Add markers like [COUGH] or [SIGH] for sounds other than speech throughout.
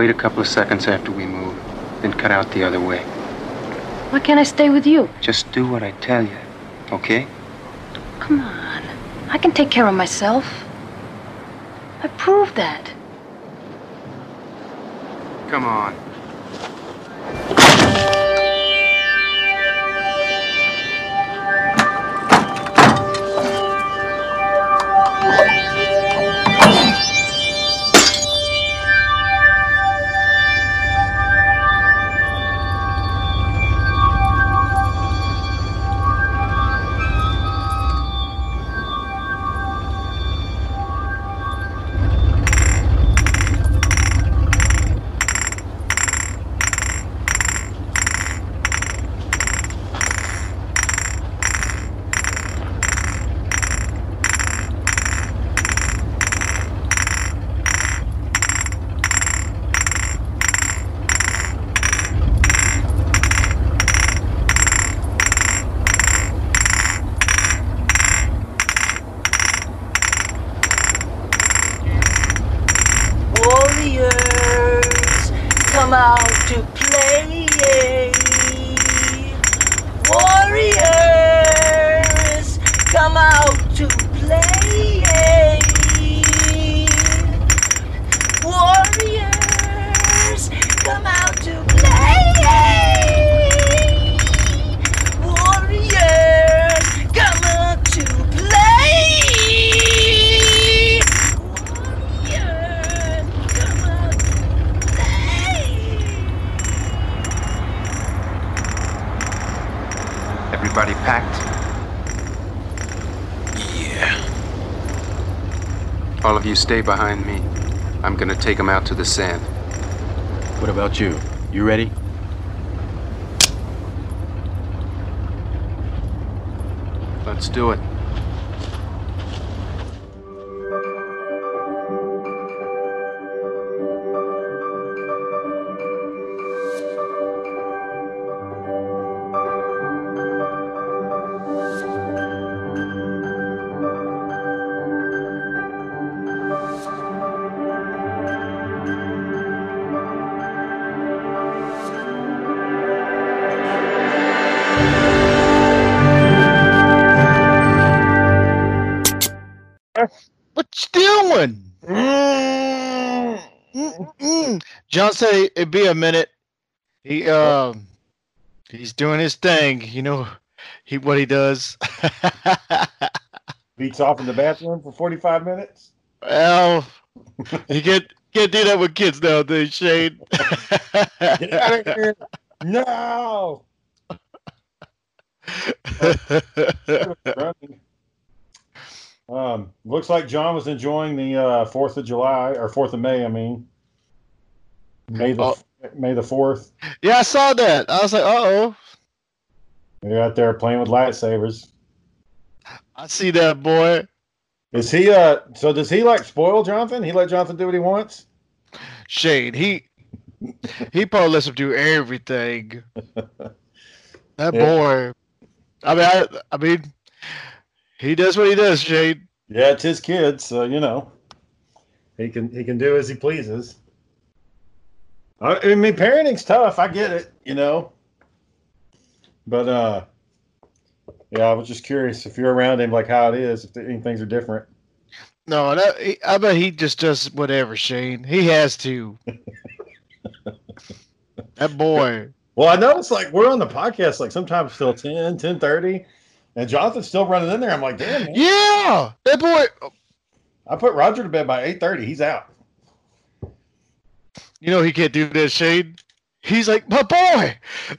Wait a couple of seconds after we move, then cut out the other way. Why can't I stay with you? Just do what I tell you, okay? Come on. I can take care of myself. I proved that. Come on. You stay behind me. I'm gonna take them out to the sand. What about you? You ready? Let's do it. John said it'd be a minute. He um, he's doing his thing. You know, he what he does. [LAUGHS] Beats off in the bathroom for 45 minutes. well, you can't can't do that with kids nowadays, Shane. [LAUGHS] Get out of here. No. [LAUGHS] Um, looks like John was enjoying the uh, 4th of July, or 4th of May, I mean. May the, Oh. May the 4th. yeah, I saw that. I was like, uh oh. They're out there playing with lightsabers. I see that boy. Is he, uh, so does he like spoil Jonathan? He let Jonathan do what he wants? Shane, he he probably lets him do everything. [LAUGHS] That Yeah. boy. I mean, I, I mean, he does what he does, Shane. Yeah, it's his kid, so you know, he can he can do as he pleases. I, I mean, parenting's tough. I get it, you know, but uh, yeah, I was just curious if you're around him, like how it is, if things are different. No, he- I bet he just does whatever, Shane. He has to. [LAUGHS] that boy. Well, I noticed like we're on the podcast like sometimes till 10, 10 30, and Jonathan's still running in there. I'm like, damn, man. Yeah, that boy. I put Roger to bed by eight thirty. He's out. You know he can't do that, Shane. He's like my boy. [LAUGHS]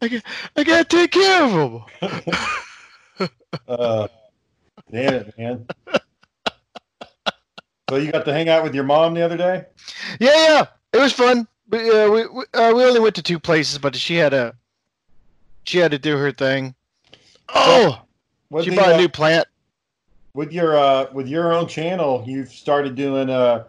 I got, I gotta take care of him. [LAUGHS] Uh, damn it, man. So you got to hang out with your mom the other day? Yeah, yeah, it was fun. But uh, we we, uh, we only went to two places, but she had a she had to do her thing. Oh, With she the, bought uh, a new plant. With your uh with your own channel, you've started doing uh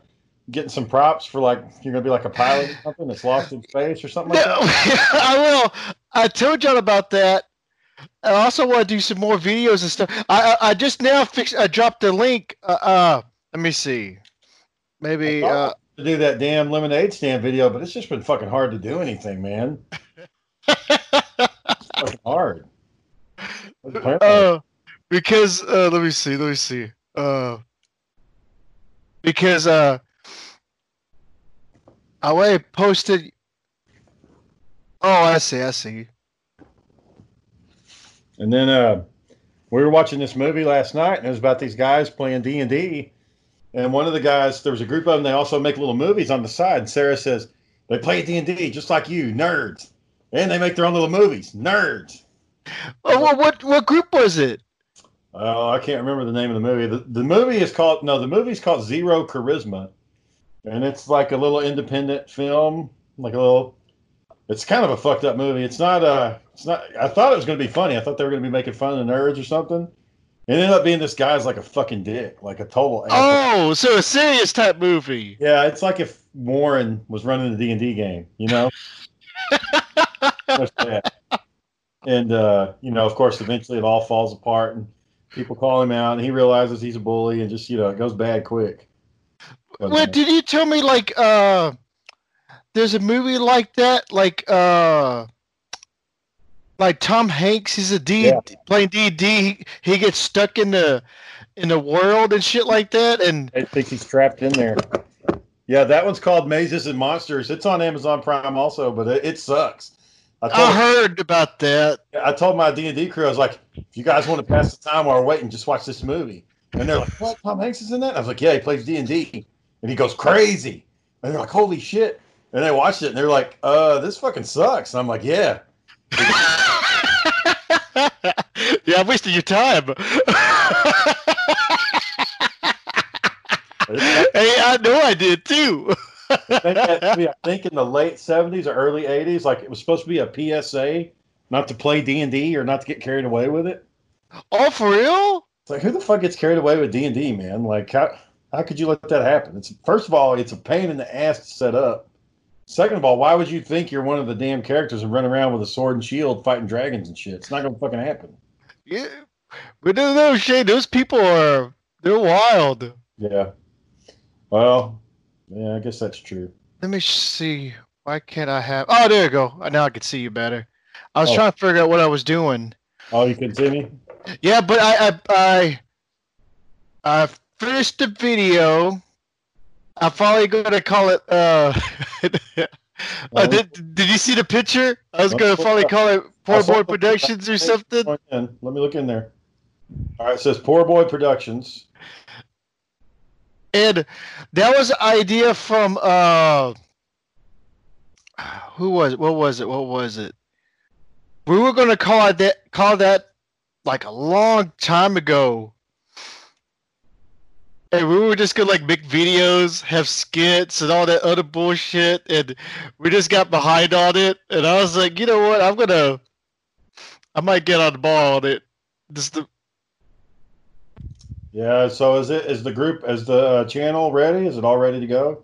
getting some props for like you're gonna be like a pilot or something that's lost in space or something No, like that. [LAUGHS] I will. I told y'all about that, I also want to do some more videos and stuff. I I, I just now fixed. I dropped the link. Uh, uh let me see. Maybe. Uh, to do that damn lemonade stand video, but it's just been fucking hard to do anything, man. [LAUGHS] fucking hard. Uh, because uh, let me see. Let me see. Uh, because uh, I way posted. Oh, I see. I see. And then uh, we were watching this movie last night, and it was about these guys playing D and D. And one of the guys, there was a group of them. They also make little movies on the side. And Sarah says they play D and D just like you, nerds, and they make their own little movies, nerds. Oh, well, what what group was it? Oh, I can't remember the name of the movie. The, the movie is called no, the movie's called Zero Charisma, and it's like a little independent film, like a little. It's kind of a fucked up movie. It's not. Uh, it's not. I thought it was going to be funny. I thought they were going to be making fun of the nerds or something. It ended up being this guy's like a fucking dick, like a total. asshole. Oh, so a serious type movie. Yeah, it's like if Warren was running the D and D game, you know. [LAUGHS] And uh, you know, of course, eventually it all falls apart, and people call him out, and he realizes he's a bully, and just you know, it goes bad quick. Wait, did you tell me like uh there's a movie like that? Like uh like Tom Hanks, he's a D Yeah. playing D D he, he gets stuck in the in the world and shit like that and I think he's trapped in there. Yeah, that one's called Mazes and Monsters. It's on Amazon Prime also, but it, it sucks. I heard about that. I told my D and D crew, I was like, if you guys want to pass the time while we're waiting, just watch this movie. And they're like, what? Tom Hanks is in that? I was like, yeah, he plays D and D, and he goes crazy. And they're like, holy shit! And they watched it, and they're like, uh, this fucking sucks. And I'm like, yeah. [LAUGHS] yeah, I wasted your time. [LAUGHS] hey, I know I did too. [LAUGHS] I think, in the late 70s or early 80s, like it was supposed to be a PSA, not to play D and D or not to get carried away with it. oh, for real? It's like who the fuck gets carried away with D and D, man? Like how how could you let that happen? It's first of all, it's a pain in the ass to set up. Second of all, why would you think you're one of the damn characters and run around with a sword and shield fighting dragons and shit? It's not gonna fucking happen. Yeah. But no, no, Shane, those people are they're wild. Yeah. Well, yeah, I guess that's true. Let me see. Why can't I have? Oh, there you go. Now I can see you better. I was Oh. trying to figure out what I was doing. Oh, you can see me? Yeah, but I, I, I, I finished the video. I'm probably gonna call it. Uh, [LAUGHS] uh, did Did you see the picture? I was gonna probably call it Poor Boy Productions or something. Let me. Let me look in there. All right, it says Poor Boy Productions. And that was an idea from uh who was it? What was it? What was it? We were gonna call it that call that like a long time ago. And we were just gonna like make videos, have skits and all that other bullshit, and we just got behind on it. And I was like, you know what? I'm gonna, I might get on the ball on it. Just the, Yeah. So is it is the group is the uh, channel ready? Is it all ready to go?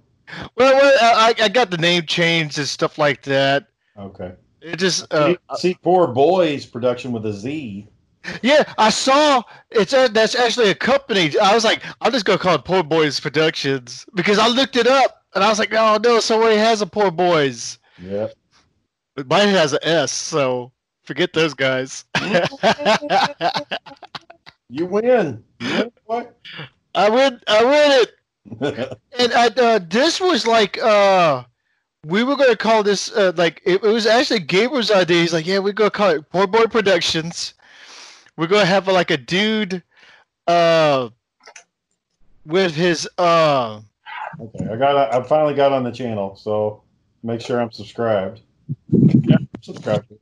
well, well, I, I got the name changed and stuff like that. Okay. It just uh, see, see Poor Boys Production with a Z. yeah, I saw it's a, that's actually a company. I was like, I'm just gonna call it Poor Boys Productions because I looked it up and I was like, oh no, somebody has a Poor Boys. Yeah. But mine has a S, so forget those guys. [LAUGHS] [LAUGHS] You win. You win. [LAUGHS] I win, I win it. [LAUGHS] And I, uh, this was like, uh, we were gonna call this uh, like it, it was actually Gabriel's idea. He's like, yeah, we're gonna call it Poor Boy Productions. We're gonna have like a dude, uh, with his uh. okay, I got. I finally got on the channel, so make sure I'm subscribed. Yeah, I'm subscribed.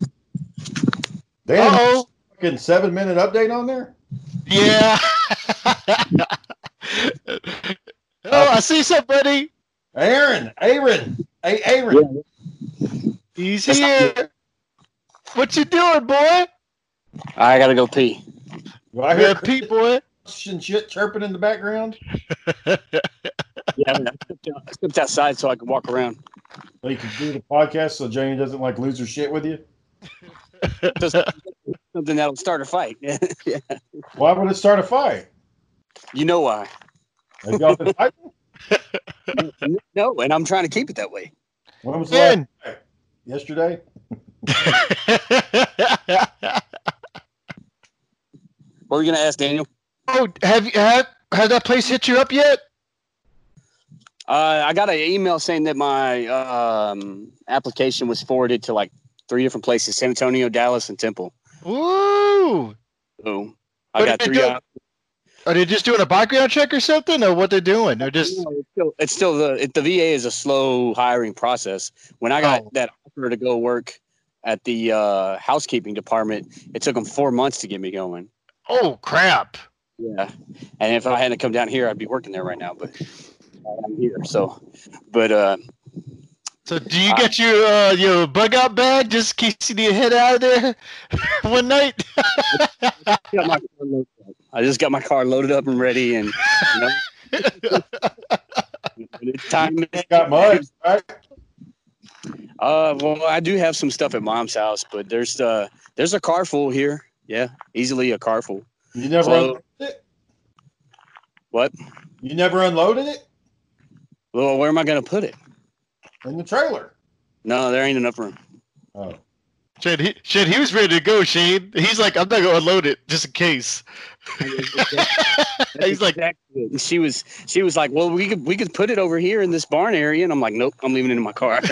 Damn, fucking seven minute update on there. Yeah. [LAUGHS] oh, I see somebody. Aaron, Aaron, hey, Aaron. He's here. What you doing, boy? I gotta go pee. Do I hear Yeah, Pete, boy. And shit chirping in the background? [LAUGHS] Yeah, I, mean, I stepped I stepped outside so I could walk around. So you can do the podcast so Jamie doesn't like lose her shit with you. Just- something that'll start a fight. yeah. [LAUGHS] Why would it start a fight? You know why? Have y'all been fighting? [LAUGHS] [LAUGHS] No, and I'm trying to keep it that way. When was the last Yesterday? What were you gonna ask, Daniel? oh, have you have has that place hit you up yet? Uh, I got an email saying that my um, application was forwarded to like three different places: San Antonio, Dallas, and Temple. Woo! So I What got three. they do? Are they just doing a background check or something, or what they're doing? They're just No, it's still, it's still the it, the VA is a slow hiring process. When I got Oh. that offer to go work at the uh, housekeeping department, it took them four months to get me going. oh crap. Yeah, and if I hadn't come down here, I'd be working there right now. But I'm here, so. But uh, So do you get your uh, your bug out bag just in case you need to head out of there [LAUGHS] one night? got my car. I just got my car loaded up and ready, and you know, [LAUGHS] it's time. Got mugs, right? Uh, well, I do have some stuff at mom's house, but there's uh, there's a car full here. Yeah, easily a car full. You never So- unloaded it? What? You never unloaded it Well, where am I gonna put it? In the trailer. No, there ain't enough room. Oh. Shit, he, shit, he was ready to go, Shane. He's like, I'm not gonna unload it just in case. [LAUGHS] He's like, Exactly. And She was she was like, well, we could we could put it over here in this barn area, and I'm like, nope, I'm leaving it in my car. [LAUGHS]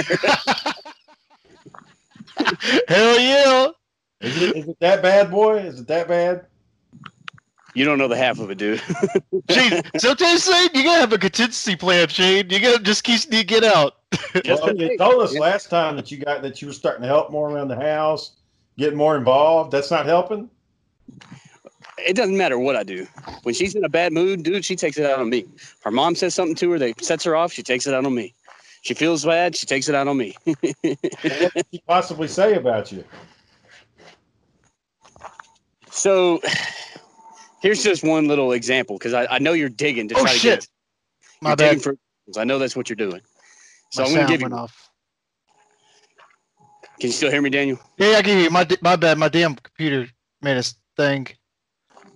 hell yeah. Is it, is it that bad, boy? Is it that bad? You don't know the half of it, dude. [LAUGHS] Shane, sometimes Shane, you gotta have a contingency plan, Shane. You gotta just keep you get out. Just Well, you told us Yeah. last time that you got that you were starting to help more around the house, getting more involved. That's not helping. it doesn't matter what I do. When she's in a bad mood, dude, she takes it out on me. Her mom says something to her that sets her off, she takes it out on me. She feels bad, she takes it out on me. what could she possibly say about you? [LAUGHS] so here's just one little example because I, I know you're digging to Oh, try to shit. get My bad. for I know that's what you're doing. So My I'm gonna sound give you off. can you still hear me, Daniel? Yeah, I can hear you. My, my bad. My damn computer made a thing.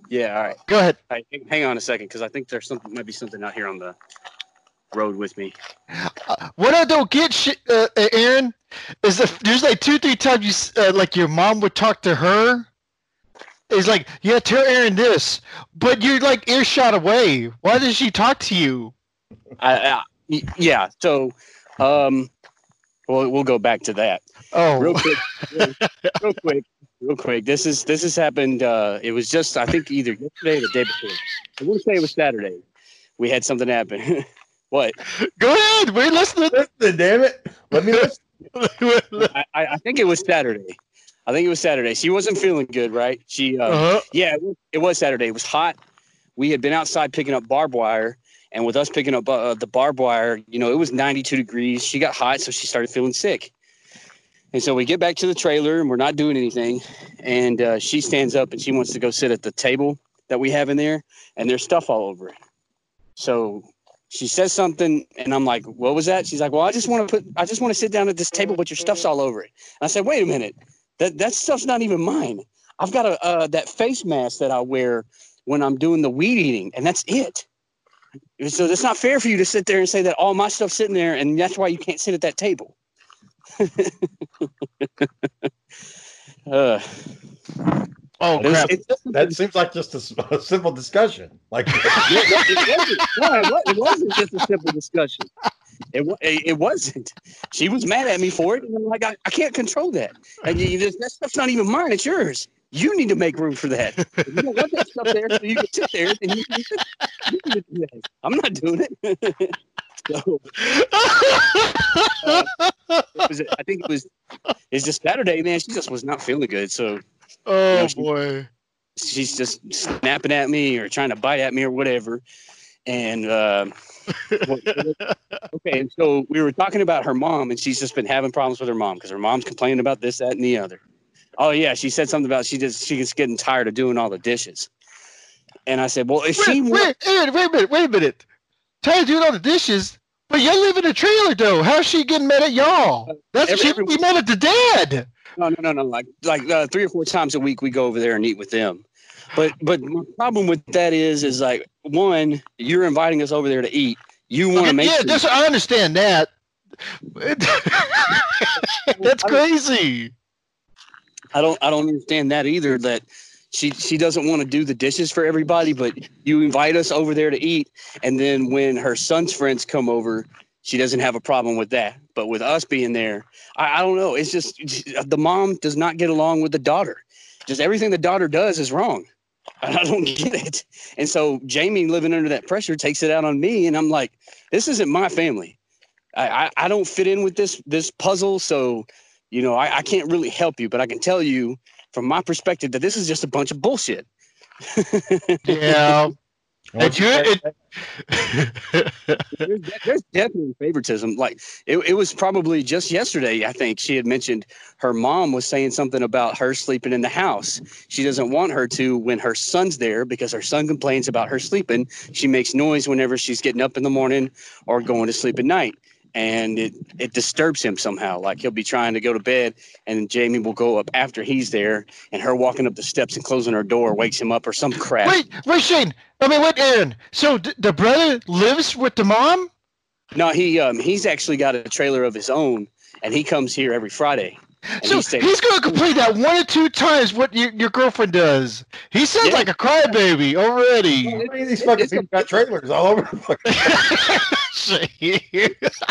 Yeah, all right. Go ahead. Right, hang- on a second, because I think there's something might be something out here on the road with me. Uh, what I don't get, shit, uh, uh, Aaron, is if there's like two, three times you uh, like your mom would talk to her. It's like, yeah, tell Aaron this, but you're like earshot away. Why does she talk to you? I, I, y- yeah. So, um, we'll we'll go back to that Oh, real quick. real, real quick, real quick. This is this has happened. Uh, it was just I think either yesterday or the day before. I want to say it was Saturday. We had something happen. [LAUGHS] what? go ahead. We're listening. Listen, damn it. Let me listen. [LAUGHS] I, I I think it was Saturday. I think it was Saturday. She wasn't feeling good, right? She uh, uh-huh. Yeah, it was, Saturday. It was hot. We had been outside picking up barbed wire, and with us picking up uh, the barbed wire, you know, it was 92 degrees. She got hot, so she started feeling sick. And so we get back to the trailer, and we're not doing anything. And uh, she stands up and she wants to go sit at the table that we have in there, and there's stuff all over it. So she says something, and I'm like, "What was that?" She's like, "Well, I just want to put, I just want to sit down at this table, but your stuff's all over it." And I said, "Wait a minute, that that stuff's not even mine." I've got a uh, that face mask that I wear when I'm doing the weed eating, and that's it. So it's not fair for you to sit there and say that all my stuff's sitting there, and that's why you can't sit at that table. [LAUGHS] uh, Oh, crap. That seems like just a [LAUGHS] simple discussion. Like, [LAUGHS] it wasn't. No, it wasn't just a simple discussion. It, it wasn't. She was mad at me for it, and I'm like, I, I can't control that. And you, just, that stuff's not even mine; it's yours. You need to make room for that. If you don't want that stuff there, so you can sit there. And you can, you can do that. I'm not doing it. [LAUGHS] so uh, it was, I think it was. It's just Saturday, man. She just was not feeling good, so oh No, she- boy. she's just snapping at me or trying to bite at me or whatever. And uh, [LAUGHS] okay, and so we were talking about her mom, and she's just been having problems with her mom because her mom's complaining about this, that, and the other. Oh yeah, she said something about she just she's getting tired of doing all the dishes. And I said, well, if she Wait, wa- wait, Aaron, wait a minute, wait a minute. Tired of doing all the dishes, but y'all live in a trailer though. How's she getting mad at y'all? That's Every- she be mad at the dad. No, no, no, no. Like like uh, three or four times a week, we go over there and eat with them. But but my problem with that is is like one, you're inviting us over there to eat. You want to make yeah, sure- that's, I understand that. [LAUGHS] that's crazy. I don't I don't understand that either. That she she doesn't want to do the dishes for everybody, but you invite us over there to eat, and then when her son's friends come over, she doesn't have a problem with that. But with us being there, I, I don't know. It's just the mom does not get along with the daughter. Just everything the daughter does is wrong. I don't [LAUGHS] get it. And so Jamie living under that pressure takes it out on me, and I'm like, this isn't my family. I, I, I don't fit in with this this puzzle, so you know, I, I can't really help you, but I can tell you from my perspective that this is just a bunch of bullshit. [LAUGHS] Yeah. Once you- you it- [LAUGHS] there's, there's definitely favoritism. Like it, it was probably just yesterday, I think she had mentioned her mom was saying something about her sleeping in the house. She doesn't want her to when her son's there because her son complains about her sleeping. She makes noise whenever she's getting up in the morning or going to sleep at night. And it, it disturbs him somehow. Like he'll be trying to go to bed and Jamie will go up after he's there and her walking up the steps and closing her door wakes him up or some crap. wait, wait, Shane. I mean, wait, Aaron. So th- the brother lives with the mom? No, he um he's actually got a trailer of his own and he comes here every Friday. And So he stays- he's going to complain that one or two times what your, your girlfriend does. He sounds Yeah. like a crybaby already. How many of these fucking people got trailers all over the fucking [LAUGHS]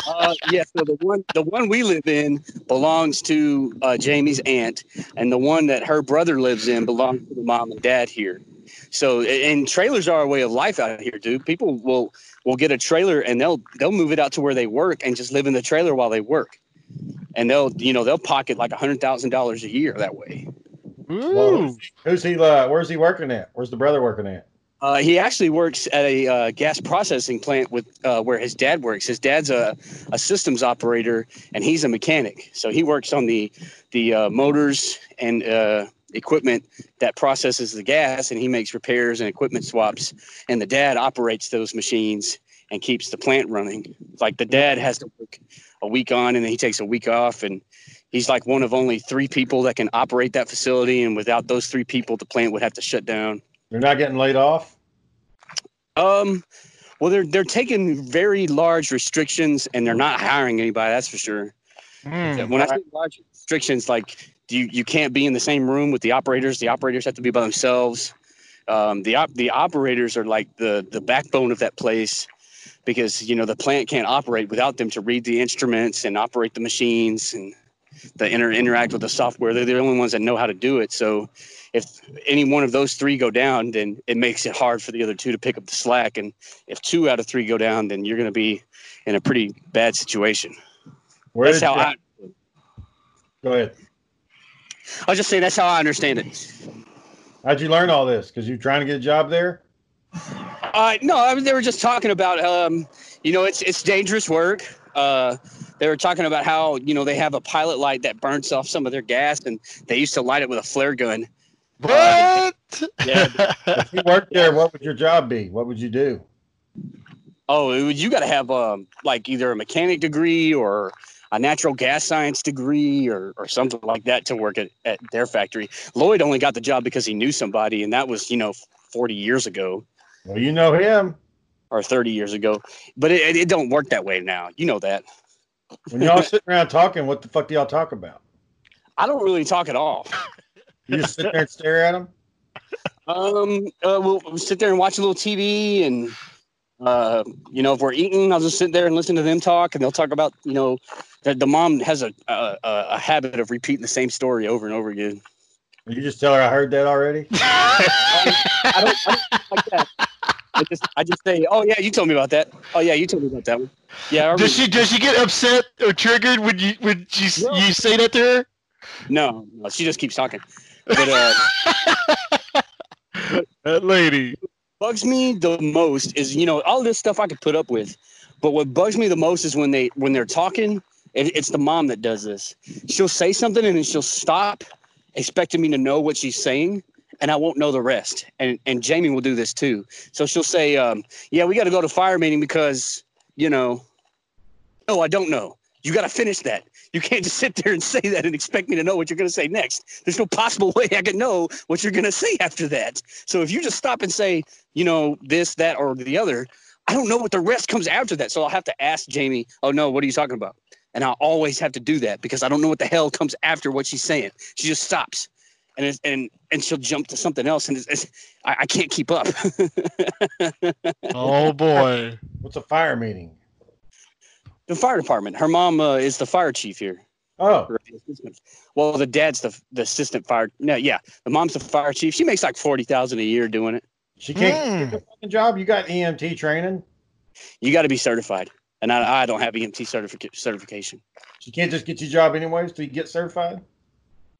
Uh, yeah, so the one the one we live in belongs to uh, Jamie's aunt, and the one that her brother lives in belongs to the mom and dad here. So, and trailers are a way of life out here, dude. People will will get a trailer and they'll they'll move it out to where they work and just live in the trailer while they work, and they'll you know they'll pocket like a hundred thousand dollars a year that way. Ooh. Who's he? Uh, where's he working at? Where's the brother working at? Uh, he actually works at a uh, gas processing plant with uh, where his dad works. His dad's a, a systems operator, and he's a mechanic. So he works on the the uh, motors and uh, equipment that processes the gas, and he makes repairs and equipment swaps. And the dad operates those machines and keeps the plant running. Like the dad has to work a week on, and then he takes a week off, and he's like one of only three people that can operate that facility. And without those three people, the plant would have to shut down. They're not getting laid off. Um, well, they're they're taking very large restrictions, and they're not hiring anybody. That's for sure. Hmm. When I say large restrictions, like you you can't be in the same room with the operators. The operators have to be by themselves. Um, the op- the operators are like the the backbone of that place because you know the plant can't operate without them to read the instruments and operate the machines and the inter- interact with the software. They're the only ones that know how to do it. So if any one of those three go down, then it makes it hard for the other two to pick up the slack. And if two out of three go down, then you're going to be in a pretty bad situation. Where That's how you- I. Go ahead. I'll just say that's how I understand it. How'd you learn all this? Because you're trying to get a job there. Uh, no, I mean, they were just talking about, um, you know, it's it's dangerous work. Uh, they were talking about how you know they have a pilot light that burns off some of their gas, and they used to light it with a flare gun. What? [LAUGHS] Yeah. If you worked there, what would your job be? What would you do? Oh, you got to have um, like either a mechanic degree or a natural gas science degree or, or something like that to work at, at their factory. Lloyd only got the job because he knew somebody, and that was you know 40 years ago Well, you know him. or 30 years ago. But it, it, don't work that way now. You know that. When y'all [LAUGHS] sitting around talking, what the fuck do y'all talk about? I don't really talk at all. You just sit there and stare at him. Um, uh, we'll, we'll sit there and watch a little TV, and uh, you know, if we're eating, I'll just sit there and listen to them talk, and they'll talk about, you know, that the mom has a, a a a habit of repeating the same story over and over again. You just tell her I heard that already. [LAUGHS] I don't, I don't like that. I just I just say, oh yeah, you told me about that. Oh yeah, you told me about that one. Yeah, Does she does she get upset or triggered when you when you s- No. you say that to her? no, no, she just keeps talking. But uh, [LAUGHS] That lady. bugs me the most is you know all this stuff I could put up with, but what bugs me the most is when they when they're talking. It, it's the mom that does this. She'll say something and then she'll stop, expecting me to know what she's saying, and I won't know the rest. And and Jamie will do this too. So she'll say, um, "Yeah, we got to go to fire meeting because you know." No, I don't know. You got to finish that. You can't just sit there and [LAUGHS] say that and expect me to know what you're going to say next. There's no possible [LAUGHS] way I can know what you're going to say after that. So if you just stop and say, you know, this, that, or the other, I don't know what the rest comes after that. So I'll have to ask Jamie, oh no, what are you talking about? And I'll always have to do that because I don't know what the hell comes after what she's saying. She just stops. And, it's, and and she'll jump to something else, and it's, it's, I, I can't keep up. [LAUGHS] Oh boy. What's a fire meeting? the fire department. Her mom uh, is the fire chief here. Oh, or the assistant. Well, the dad's the the assistant fire. No, yeah, the mom's the fire chief. She makes like forty thousand a year doing it. she can't Hmm. get a fucking job. You got EMT training. You got to be certified, and I, I don't have EMT certific- certification. She can't just get your job anyways till you get certified.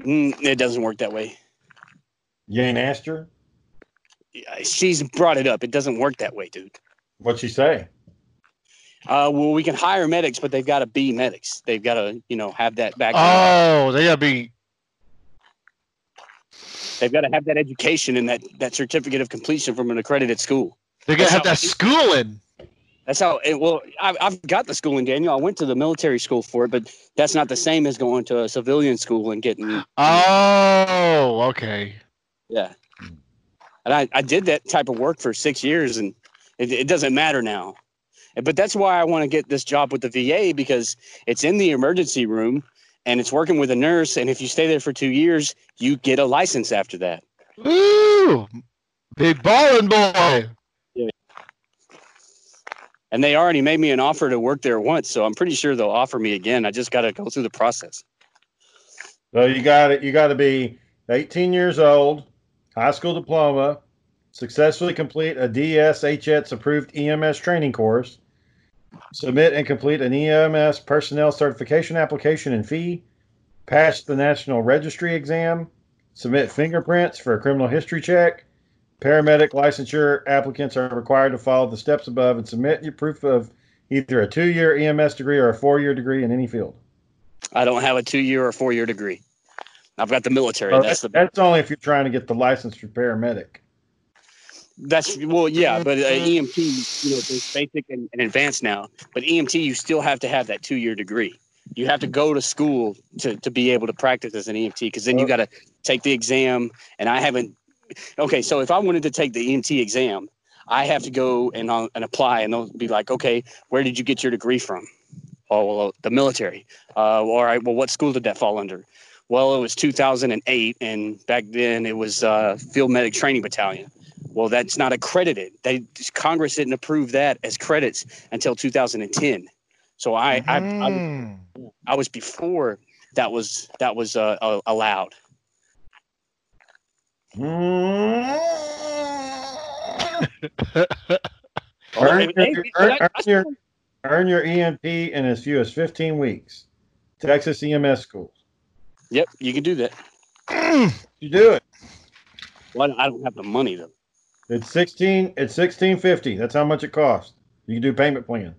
Mm, it doesn't work that way. You ain't asked her. She's brought it up. It doesn't work that way, dude. What'd she say? Uh, well, we can hire medics, but they've got to be medics. They've got to, you know, have that background. Oh, they gotta be. They've got to have that education and that that certificate of completion from an accredited school. They gotta have that That's schooling. That's how. It, well, I've, I've got the schooling, Daniel. I went to the military school for it, but that's not the same as going to a civilian school and getting. Oh, okay. Yeah. And I, I did that type of work for six years, and it, it doesn't matter now. But that's why I want to get this job with the VA because it's in the emergency room and it's working with a nurse. And if you stay there for two years, you get a license after that. Ooh, big ballin' boy. And they already made me an offer to work there once, so I'm pretty sure they'll offer me again. I just got to go through the process. So you got it. You got to be 18 years old, high school diploma, successfully complete a DSHS approved EMS training course, submit and complete an EMS personnel certification application and fee, pass the national registry exam, submit fingerprints for a criminal history check. Paramedic licensure applicants are required to follow the steps above and submit your proof of either a two year EMS degree or a four year degree in any field. I don't have a two year or four year degree. I've got the military. Oh, that's the that's only if you're trying to get the license for paramedic. That's well, yeah, but uh, EMT, you know, there's basic and, and advanced now. But EMT, you still have to have that two year degree. You have to go to school to, to be able to practice as an EMT because then you got to take the exam. And I haven't. Okay, so if I wanted to take the EMT exam, I have to go and uh, and apply, and they'll be like, okay, where did you get your degree from? Oh, well, the military. Uh, all right, well, what school did that fall under? Well, it was 2008, and back then it was uh, Field Medic Training Battalion. Well, that's not accredited. They Congress didn't approve that as credits until 2010. So I I, I, Mm. I was before that was that was uh, uh, allowed. Mm-hmm. earn, your, earn, earn your, earn your EMT in as few as 15 weeks. Texas EMS schools. Yep, you can do that. [CLEARS THROAT] You do it. Well, I don't have the money though. It's 16. It's 1650. That's how much it costs. You can do payment plan.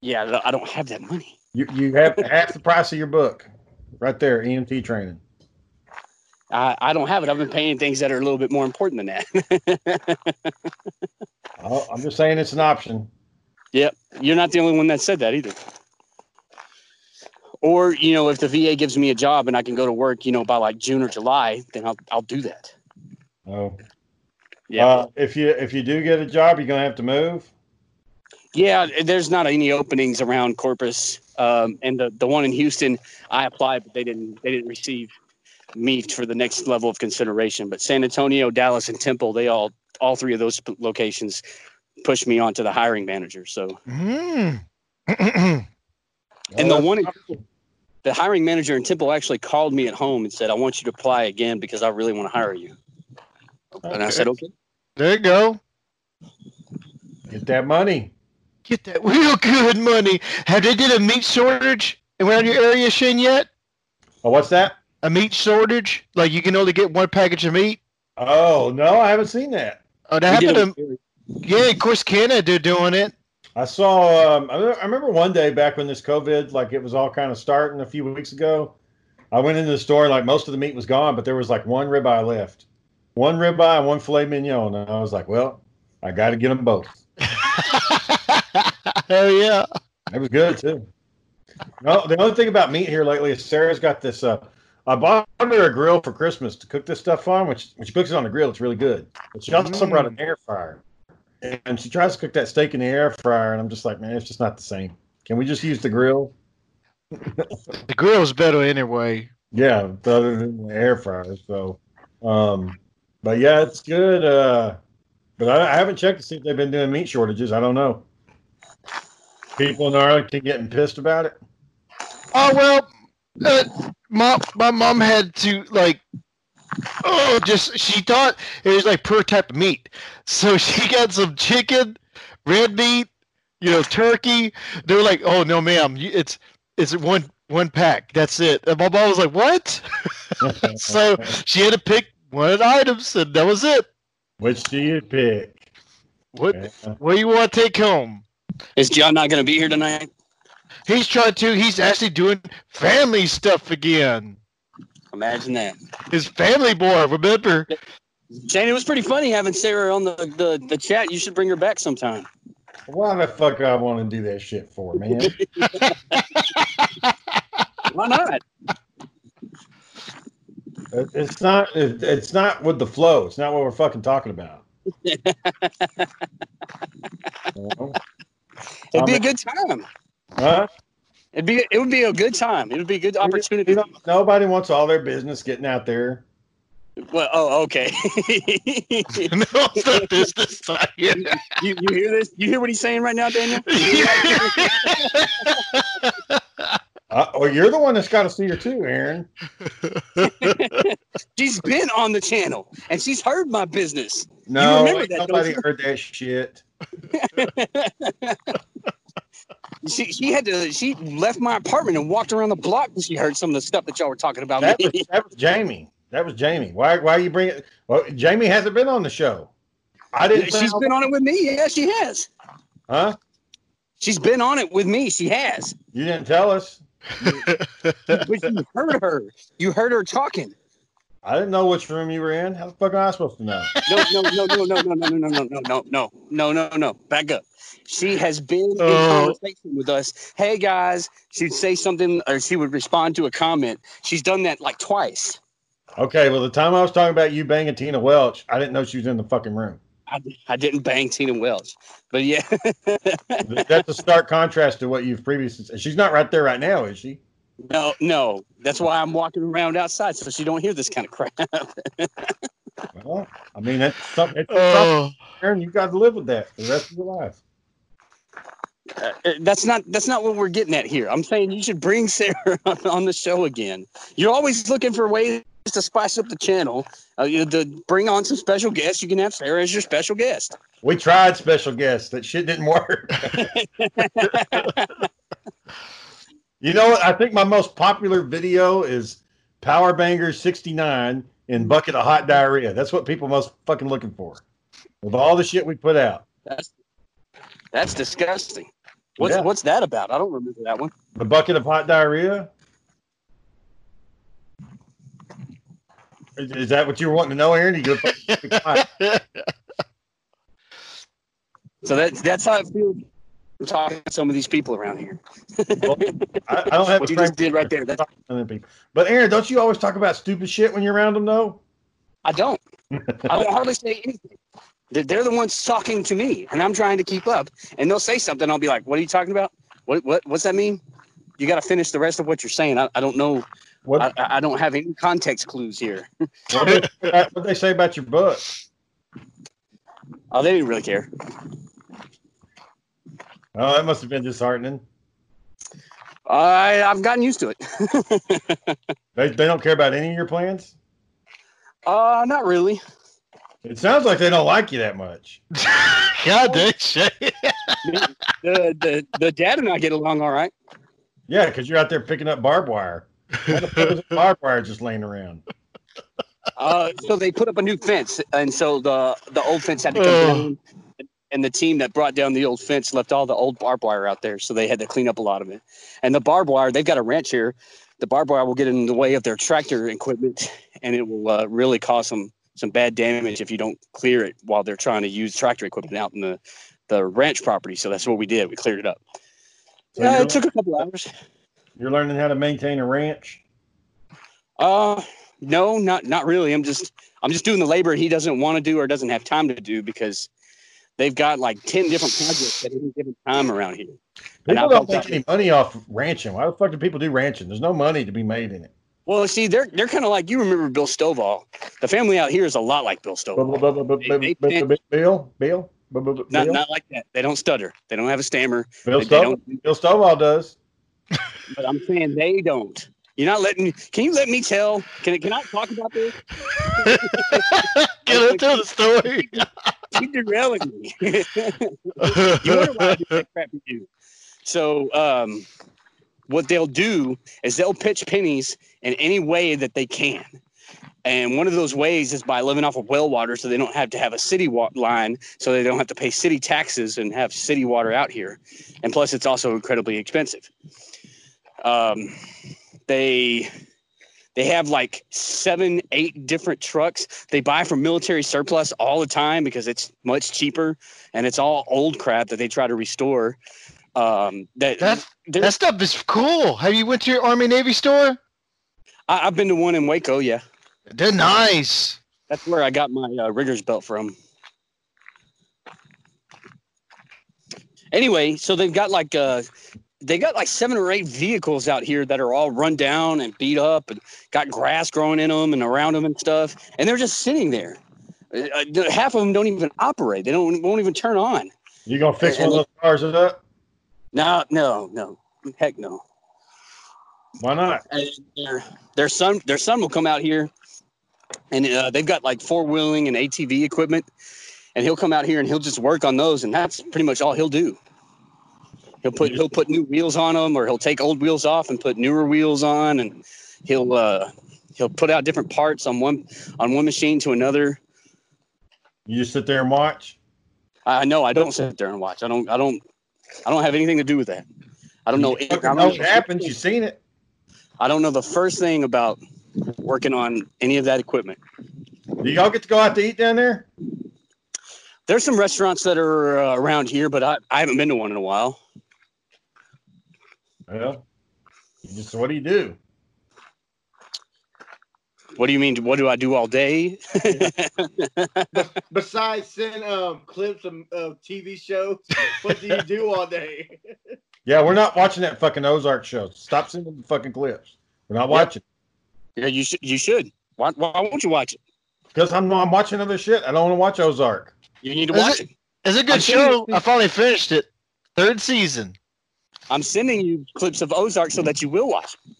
Yeah, I don't- I don't have that money. You you have half the price of your book, right there. EMT training. I, I don't have it. I've been paying things that are a little bit more important than that. [LAUGHS] Oh, I'm just saying it's an option. Yep, you're not the only one that said that either. Or you know, if the VA gives me a job and I can go to work, you know, by like June or July, then I'll I'll do that. Oh, Yeah, Uh, if you if you do get a job, you're gonna have to move. yeah. There's not any openings around Corpus, um, and the the one in Houston, I applied, but they didn't they didn't receive me for the next level of consideration. But San Antonio, Dallas, and Temple, they all all three of those p- locations pushed me on to the hiring manager. So, Mm. [CLEARS THROAT] and the one the hiring manager in Temple actually called me at home and said, "I want you to apply again because I really want to hire you." And I said, "Okay." there you go. Get that money. Get that real good money. Have they did a meat shortage around your area, Shane? Yet Oh, what's that? A meat shortage? Like you can only get one package of meat. Oh no, I haven't seen that. Oh, that We happened. To, yeah, of course, Canada doing it. I saw. Um, I I remember one day back when this COVID, like it was all kind of starting a few weeks ago. I went into the store, like most of the meat was gone, but there was like one ribeye left, one ribeye and one filet mignon, and I was like, well, I got to get them both. [LAUGHS] Hell yeah. It was good too. No, the only thing about meat here lately is Sarah's got this. Uh, I bought her a grill for Christmas to cook this stuff on. Which when she cooks it on the grill, it's really good. But she also brought an air fryer, and she tries to cook that steak in the air fryer, and I'm just like, man, it's just not the same. Can we just use the grill? [LAUGHS] The grill's better anyway. Yeah, other than the air fryer. So, um, but yeah, it's good. Uh, but I, I haven't checked to see if they've been doing meat shortages. I don't know. People in Arlington getting pissed about it. Oh well, uh, my my mom had to like. Oh, just she thought it was like per type of meat, so [LAUGHS] she got some chicken, red meat, you know, turkey. They were like, "Oh no, ma'am, it's it's one one pack. That's it." And my mom was like, "What?" [LAUGHS] so she had to pick one of the items, and that was it. Which do you pick? What Yeah. what do you want to take home? Is John not going to be here tonight? He's trying to. He's actually doing family stuff again. Imagine that. His family boy. Remember? Shane, it was pretty funny having Sarah on the, the, the chat. You should bring her back sometime. Why the fuck I want to do that shit for, man? [LAUGHS] Why not? It's not. It's not with the flow. It's not what we're fucking talking about. You [LAUGHS] know? It'd be a good time. Huh? It'd be it would be a good time. It would be a good opportunity. You know, nobody wants all their business getting out there. Well, oh, okay. [LAUGHS] [LAUGHS] no, it's not business time. you, you hear this? You hear what he's saying right now, Daniel? [LAUGHS] Uh, well, you're the one that's got to see her too, Aaron. she's been on the channel and she's heard my business. No, remember ain't that, nobody heard that shit. She she had to she left my apartment and walked around the block when she heard some of the stuff that y'all were talking about That me. was, that was Jamie. That was Jamie. Why? Why you bring it? Well, Jamie hasn't been on the show. I didn't. say She's I- been on it with me. Yeah, she has. Huh? She's been on it with me. She has. You didn't tell us. [LAUGHS] But you heard her. You heard her talking. I didn't know which room you were in. How the fuck am I supposed to know? No, no, no, no, no, no, no, no, no, no, no, no, no, no, no, no. Back up. She has been in Oh. conversation with us. Hey guys, she'd say something or she would respond to a comment. She's done that like twice. Okay, well, the time I was talking about you banging Tina Welch, I didn't know she was in the fucking room. I, I didn't bang Tina Welch, but yeah, That's a stark contrast to what you've previously said. She's not right there right now, is she? No, no. That's why I'm walking around outside so she don't hear this kind of crap. Well, I mean, that's something. It's oh, something, Aaron. You got to live with that for the rest of your life. Uh, that's not that's not what we're getting at here. I'm saying you should bring Sarah [LAUGHS] on, on the show again. You're always looking for ways to spice up the channel. Uh, you to bring on some special guests. You can have Sarah as your special guest. We tried special guests. That shit didn't work. [LAUGHS] [LAUGHS] you know what? I think my most popular video is Power Banger 69 in Bucket of Hot Diarrhea. That's what people most fucking looking for. With all the shit we put out. That's that's disgusting. What's Yeah. what's that about? I don't remember that one. The Bucket of Hot Diarrhea. Is, is that what you were wanting to know, Aaron? You go fucking be. So that's that's how it feels. I'm talking to some of these people around here. I, I don't [LAUGHS] have What you just did right there. That's, for other people. But Aaron, don't you always talk about stupid shit when you're around them, though? I don't. [LAUGHS] I don't hardly say anything. They're, they're the ones talking to me, and I'm trying to keep up. And they'll say something. I'll be like, "What are you talking about? What what what's that mean?" You got to finish the rest of what you're saying. I, I don't know. What I, I don't have any context clues here. what [LAUGHS] did what they say about your book? Oh, they didn't really care. Oh, that must have been disheartening. I I've gotten used to it. [LAUGHS] They, they don't care about any of your plans. uh, not really. It sounds like they don't like you that much. God dang shit. The the the dad and I get along all right. Yeah, because you're out there picking up barbed wire. Why the fuck is [LAUGHS] the barbed wire just laying around? Uh, so they put up a new fence, and so the the old fence had to come down. And the team that brought down the old fence left all the old barbed wire out there, so they had to clean up a lot of it. And the barbed wire, they've got a ranch here. The barbed wire will get in the way of their tractor equipment, and it will uh, really cause some some bad damage if you don't clear it while they're trying to use tractor equipment out in the the ranch property. So that's what we did. We cleared it up. So Yeah, it took a couple hours. You're learning how to maintain a ranch. Uh, no, not not really. I'm just I'm just doing the labor he doesn't want to do or doesn't have time to do because they've got like ten different projects at any given time around here. People don't make any money off ranching. Why the fuck do people do ranching? There's no money to be made in it. Well, see, they're they're kind of like you remember Bill Stovall. The family out here is a lot like Bill Stovall. Bill, Bill, bu- Not not like that. They don't stutter. They don't have a stammer. Bill Stovall. Bill Stovall does. But I'm saying they don't. You're not letting me. Can you let me tell? Can can I talk about this? Get into the story. [LAUGHS] You're derailing me. [LAUGHS] you wonder why I do that crap you do. So, um, what they'll do is they'll pitch pennies in any way that they can. And one of those ways is by living off of well water so they don't have to have a city wa- line, so they don't have to pay city taxes and have city water out here. And plus, it's also incredibly expensive. Um, they they have like seven, eight different trucks they buy from military surplus all the time because it's much cheaper and it's all old crap that they try to restore. Um, that That that stuff is cool. Have you went to your Army Navy store? I, I've been to one in Waco. Yeah, They're nice. that's where I got my uh, riggers belt from. Anyway, so they've got like uh, they got like seven or eight vehicles out here that are all run down and beat up and got grass growing in them and around them and stuff, and they're just sitting there. Uh, uh, half of them don't even operate. They don't won't even turn on. You gonna fix one of those cars up? No, no, no, heck no. Why not? And their their son their son will come out here, and uh, they've got like four wheeling and ATV equipment, and he'll come out here and he'll just work on those, and that's pretty much all he'll do. He'll put he'll put new wheels on them, or he'll take old wheels off and put newer wheels on, and he'll uh, he'll put out different parts on one on one machine to another. You just sit there and watch. I know I don't sit there and watch. I don't I don't I don't have anything to do with that. I don't know. You I know know what happens. You've seen it. I don't know the first thing about working on any of that equipment. Do y'all get to go out to eat down there? There's some restaurants that are uh, around here, but I, I haven't been to one in a while. Well, you just what do you do? What do you mean? What do I do all day? Besides send um clips of, of TV shows, what do you do all day? [LAUGHS] Yeah, we're not watching that fucking Ozark show. Stop sending the fucking clips. We're not watching yeah, you should. You should. Why, why won't you watch it? because I'm I'm watching other shit. I don't want to watch Ozark. You need to Is watch it- it. It's a good I'm show. sending- I finally finished it. Third season. I'm sending you clips of Ozark so that you will watch. it.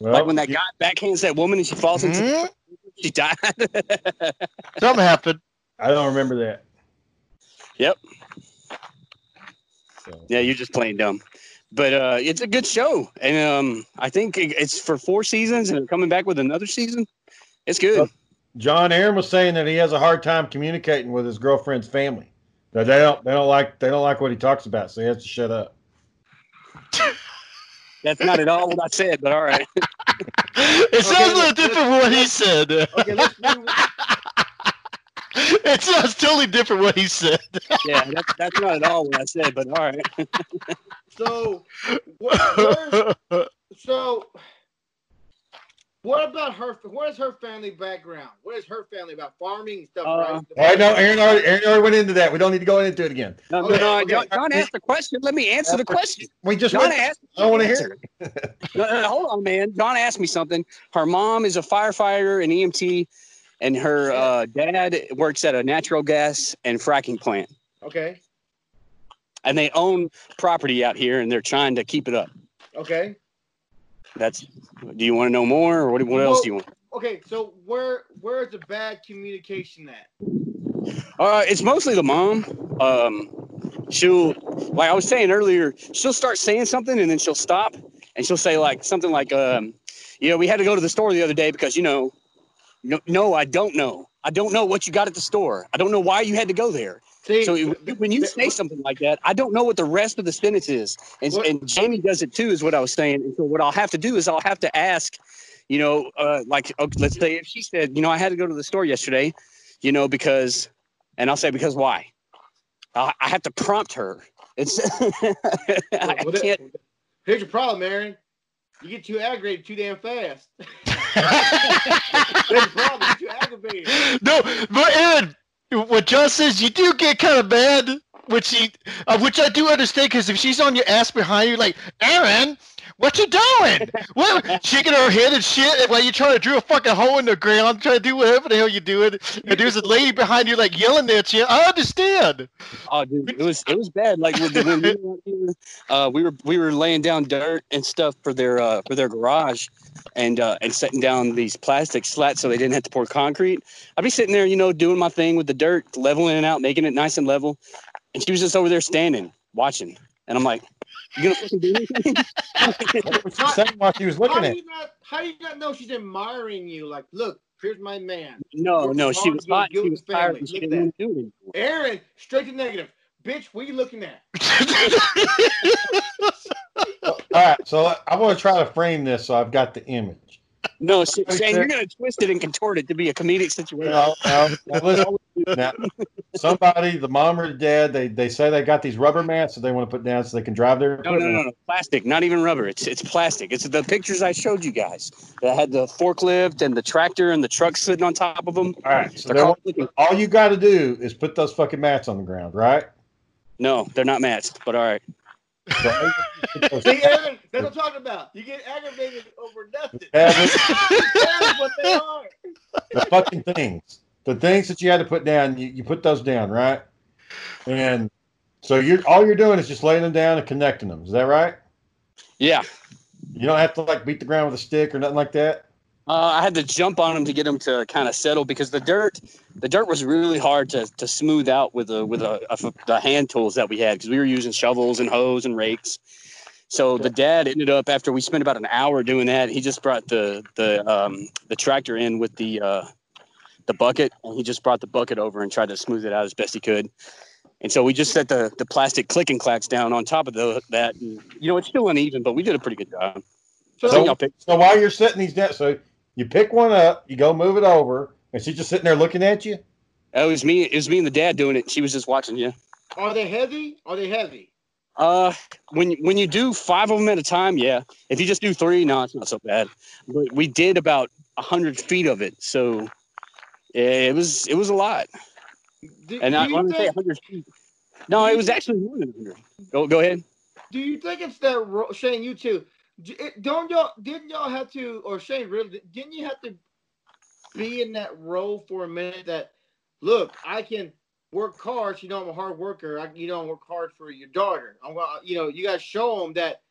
Well, like when that guy backhands that woman and she falls into, Mhm. [LAUGHS] she died. [LAUGHS] Something happened. I don't remember that. Yep. So, yeah, you're just playing dumb. But uh, it's a good show, and um, I think it's for four seasons, and they're coming back with another season. It's good. John Aaron was saying that he has a hard time communicating with his girlfriend's family. That they don't they don't like they don't like what he talks about, so he has to shut up. [LAUGHS] That's not at all what I said, but all right. [LAUGHS] It sounds a little different from what he said. Okay, let's [LAUGHS] move. it sounds totally different what he said. Yeah, that's, that's not at all what I said, but all right. So, so what about her? What is her family background? What is her family about farming and stuff? Uh, right? All right, no, Aaron already, Aaron already went into that. We don't need to go into it again. No, no, Okay, no, okay. John, John asked the question. Let me answer the question. We just John went, asked. I don't want to hear it. [LAUGHS] No, no, no, hold on, man. John asked me something. Her mom is a firefighter and EMT, and her uh, dad works at a natural gas and fracking plant. Okay, And they own property out here, and they're trying to keep it up. okay, That's. Do you want to know more, or what, what else do you want? okay. So where where is the bad communication at? Uh, it's mostly the mom. Um, she'll, like I was saying earlier, she'll start saying something and then she'll stop and she'll say like something like, um, you know, we had to go to the store the other day because you know, no, no, I don't know. I don't know what you got at the store. I don't know why you had to go there. See, So it- when you say something like that, I don't know what the rest of the sentence is. And, What- and Jamie does it too, is what I was saying. And so what I'll have to do is I'll have to ask, you know, uh, like okay, let's say if she said, you know, I had to go to the store yesterday, you know, because, and I'll say because why? I, I have to prompt her. It's [LAUGHS] I Well, can't. Here's your problem, Aaron. You get too aggravated too damn fast. [LAUGHS] Problem. Too aggravated. no, but Aaron, what John says, you do get kind of mad, which he, uh, which I do understand, because if she's on your ass behind you, like Aaron, what you doing? What shaking her head and shit while you're trying to drill a fucking hole in the ground, trying to do whatever the hell you're doing, and there's a lady behind you like yelling at you. I understand. Oh, dude, it was it was bad. Like when, when we were uh, we were we were laying down dirt and stuff for their uh, for their garage, and uh, and setting down these plastic slats so they didn't have to pour concrete. I'd be sitting there, you know, doing my thing with the dirt, leveling it out, making it nice and level, and she was just over there standing, watching, and I'm like, "You gonna fucking do anything?" What was she saying while she was How looking do at? you not? How do you not know she's admiring you? Like, look, here's my man. no, Working no, she was to build hot. She was family. tired. and She Look didn't want to do it. Aaron, straight to negative. Bitch, what are you looking at? [LAUGHS] All right, so I want to try to frame this so I've got the image. No, Sh- Shane, you're gonna twist it and contort it to be a comedic situation. No, no, now listen. Now, somebody, the mom or the dad, they, they say they got these rubber mats that they want to put down so they can drive their No, no, no, no, plastic, not even rubber. It's it's plastic. It's the pictures I showed you guys that had the forklift and the tractor and the truck sitting on top of them. All right, so They're they called want- all you got to do is put those fucking mats on the ground, right? No, they're not matched, but all right. So all you put those- See, Aaron, that's what I'm talking about. You get aggravated over nothing. That's what they are. the fucking things, the things that you had to put down, you, you put those down, right? And so you're all you're doing is just laying them down and connecting them. Is that right? Yeah, You don't have to like beat the ground with a stick or nothing like that. Uh, I had to jump on them to get them to kind of settle because the dirt, the dirt was really hard to, to smooth out with a with a, a the hand tools that we had because we were using shovels and hoes and rakes. So the dad ended up after we spent about an hour doing that. He just brought the the um, the tractor in with the uh, the bucket, and he just brought the bucket over and tried to smooth it out as best he could. And so we just set the the plastic clicking clacks down on top of the, that. And, you know, it's still uneven, but we did a pretty good job. So, So. So while you're setting these down, so you pick one up, you go move it over, and she's just sitting there looking at you. Oh, it was me. It was me and the dad doing it. She was just watching. you. are they heavy? Are they heavy? Uh, when when you do five of them at a time, yeah. If you just do three, no, it's not so bad. But we did about a hundred feet of it, so yeah, it was it was a lot. Do, And do I you want to say think, hundred feet. No, it was actually more than hundred. Go go ahead. do you think it's that ro- Shane? You too. It- Don't y'all? Didn't y'all have to? Or Shane, really? Didn't you have to be in that role for a minute? That look, I can work hard. You know, I'm a hard worker. I, you know, I work hard for your daughter. I'm gonna, you know, you got to show them that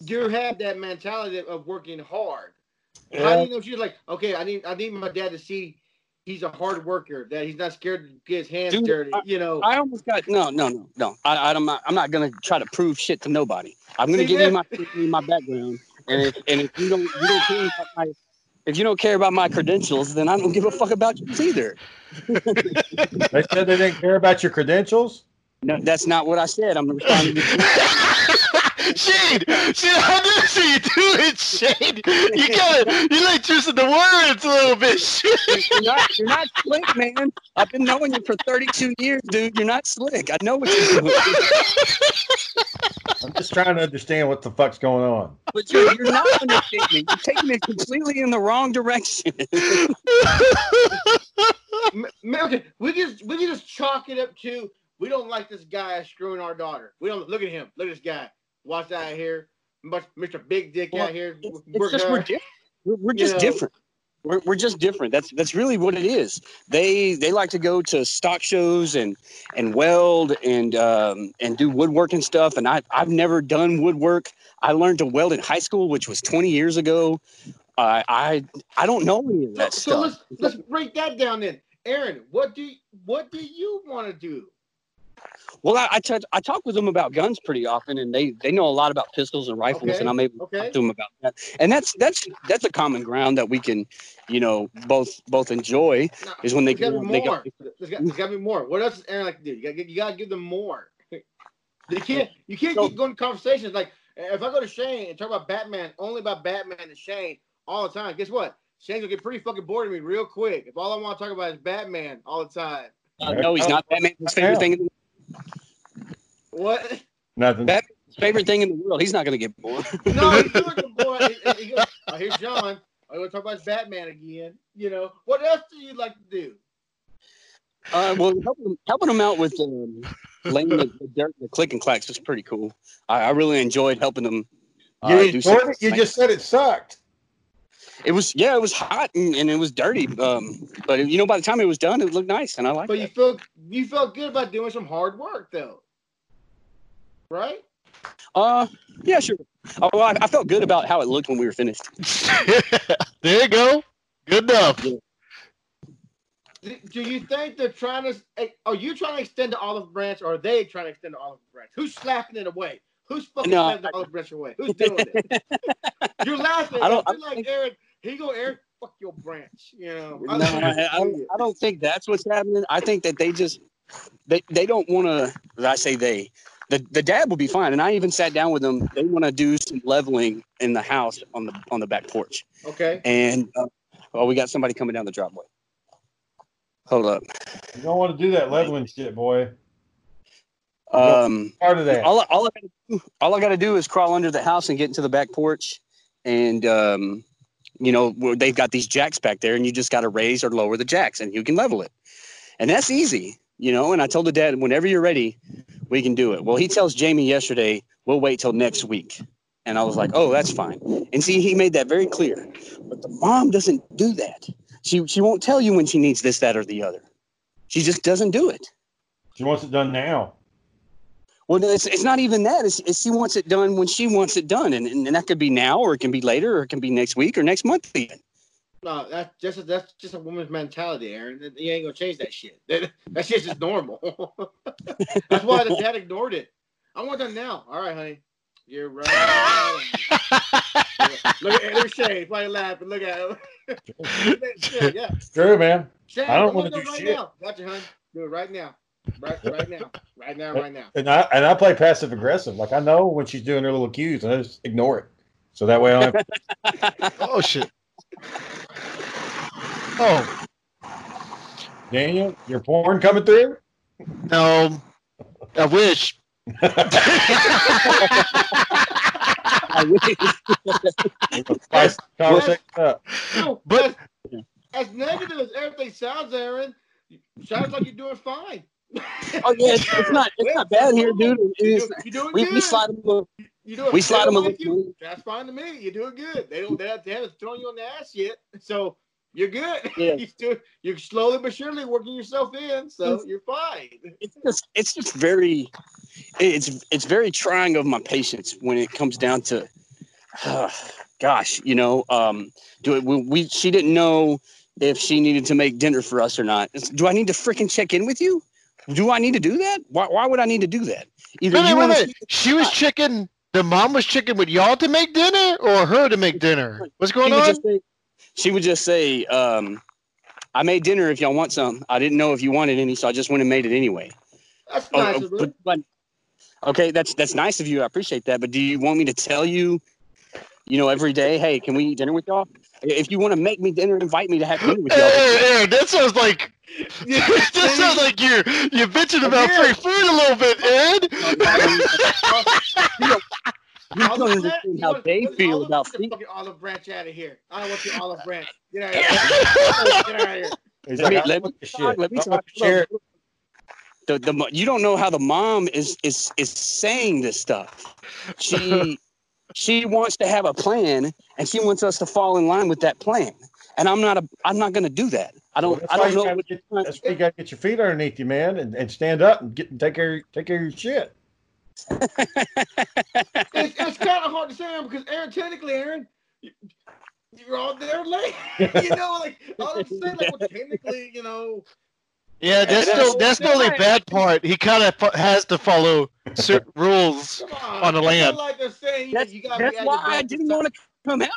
you have that mentality of working hard. How do you know she's like, okay, I need, I need my dad to see he's a hard worker, that he's not scared to get his hands Dude, dirty. You know, I almost got no, no, no, no. I, I'm not. I'm not gonna try to prove shit to nobody. I'm gonna See, give yeah. you my my background, and if and if you don't you don't care about my if you don't care about my credentials, then I don't give a fuck about you either. They said they didn't care about your credentials. No, that's not what I said. I'm responding. [LAUGHS] To Shane, Shane, I didn't [LAUGHS] see you do it, Shane. You got it. you like twisting the words a little bit. Shane. you're not you're not slick, man. I've been knowing you for 32 years, dude. You're not slick. I know what you're doing, I'm just trying to understand what the fuck's going on. but you're, you're not understanding. You're taking it completely in the wrong direction. M- m- okay, we just we can just chalk it up to we don't like this guy screwing our daughter. We don't look at him. Look at this guy. Watch out here, much Mr. Big Dick Well, out here. it's, it's just we're different. We're, we're just know. different. We're, we're just different. That's that's really what it is. They they like to go to stock shows and and weld and um, and do woodworking stuff. And I I've never done woodwork. I learned to weld in high school, which was 20 years ago. I I I don't know any of So, that so stuff. let's let's break that down then. Aaron, what do you, what do you want to do? Well, I I, touch, I talk with them about guns pretty often, and they they know a lot about pistols and rifles, Okay, and I'm able to talk to them about that. And that's that's that's a common ground that we can, you know, both both enjoy No, is when they there's gotta go. be They more. go There's got, there's got to be more. What else does Aaron like to do? You got you got to give them more. [LAUGHS] You can't you can't So- keep going to conversations like if I go to Shane and talk about Batman only about Batman and Shane all the time. Guess what? Shane's gonna get pretty fucking bored of me real quick. If all I want to talk about is Batman all the time. uh, no, he's not. Batman's his favorite thing. In the- What? Nothing. Bat- His favorite thing in the world. He's not going to get bored. [LAUGHS] No, he's doing the boy. He, he goes, oh, here's John. I'm going to talk about his Batman again. You know, what else do you like to do? Uh, well, helping him, helping him out with um, laying the, the dirt, the click and clacks was pretty cool. I, I really enjoyed helping them. You uh, do enjoyed it? You just said it sucked. It was yeah, it was hot and, and it was dirty. Um, but you know, by the time it was done, it looked nice, and I liked it. But it. you felt you felt good about doing some hard work though, right? Uh, yeah, sure. Oh, well, I, I felt good about how it looked when we were finished. [LAUGHS] there you go. Good enough. Do, do you think they're trying to? eh, Are you trying to extend the olive branch, or are they trying to extend the olive branch? Who's slapping it away? Who's fucking No, slapping the olive branch away? Who's doing it? [LAUGHS] You're laughing. I I don't- don't. You're like Aaron. He go air Fuck your branch. You know. No, I, I, don't, I don't think that's what's happening. I think that they just they they don't want to. I say they. The, the dad will be fine, and I even sat down with them. They want to do some leveling in the house on the on the back porch, Okay. and uh, well, we got somebody coming down the driveway. Hold up. You don't want to do that leveling shit, boy. Um, Part of that. all, I- all I gotta do, all I got to do is crawl under the house and get into the back porch, and um, you know they've got these jacks back there, and you just got to raise or lower the jacks, and you can level it, and that's easy, you know. And I told the dad, whenever you're ready, we can do it. Well, he tells Jamie yesterday, we'll wait till next week, and I was like, oh, that's fine. And see, he made that very clear, but the mom doesn't do that. She she won't tell you when she needs this, that, or the other. She just doesn't do it. She wants it done now. Well, no, it's, it's not even that. It's, it's she wants it done when she wants it done, and, and that could be now, or it can be later, or it can be next week, or next month even. No, that's just a, that's just a woman's mentality, Aaron. You ain't gonna change that shit. That, [LAUGHS] that shit's just normal. [LAUGHS] that's why the dad ignored it. I want that now. All right, honey. You're right. [LAUGHS] Look at there's Shane. Probably laughing. Look at him. Shit, yeah. It's true, man. Shane, I don't wanna gonna do right shit. now. Gotcha, honey. Do it right now. Right, right now. Right now. Right now. And I and I play passive aggressive. Like I know when she's doing her little cues, and I just ignore it. So that way I don't have [LAUGHS] Oh shit. Oh Daniel, your porn coming through? no. I wish. [LAUGHS] I wish- Spice conversation up. No, But- as, as negative as everything sounds, Aaron, sounds like you're doing fine. Oh yeah, it's, it's not it's not bad here, dude. It's, you're doing we, good. we slide them. a- You doing we slide them a like little. That's fine to me. You're doing good. They don't. They, they haven't thrown you on the ass yet, so you're good. [LAUGHS] Yeah. you're, you're slowly but surely working yourself in, so you're fine. It's just it's just very it's it's very trying of my patience when it comes down to gosh, you know, um, do it. We, we she didn't know if she needed to make dinner for us or not. It's- Do I need to freaking check in with you? Do I need to do that? Why, why would I need to do that? Either Wait, wait, you wait. She was chicken. The mom was chicken with y'all to make dinner, or her to make dinner. What's going she would on? just say, she would just say, um, "I made dinner. If y'all want some, I didn't know if you wanted any, so I just went and made it anyway." That's Oh, nice oh, of but, but- okay, that's that's nice of you. I appreciate that. But do you want me to tell you, you know, every day, hey, can we eat dinner with y'all? If you want to make me dinner, invite me to have dinner with y'all. Aaron, Aaron, that sounds like [LAUGHS] [LAUGHS] that sounds like you're you're bitching about free food a little bit, Ed. You don't Olive understand branch? You how they feel olive- about get the fucking olive branch out of here. I don't want your [LAUGHS] olive branch. Get out of here. Get out of here. Let me- like, I let me talk, shit. let me talk. share. The, the you don't know how the mom is is is saying this stuff. She she wants to have a plan and she wants us to fall in line with that plan. And I'm not a I'm not going to do that. I don't that's I why don't you know. gotta get- That's why you got to get your feet underneath you, man, and, and stand up and get and take care take care of your shit. [LAUGHS] It's, it's kind of hard to say Aaron, because Aaron, technically, Aaron, you- you're all there late. [LAUGHS] you know, like all I'm saying, like well, technically, you know, Yeah, that's Yeah, still that's the only bad part. He kind of fo- has to follow certain [LAUGHS] rules. on, On the land. like they're saying That's, you that's why I didn't want to come out.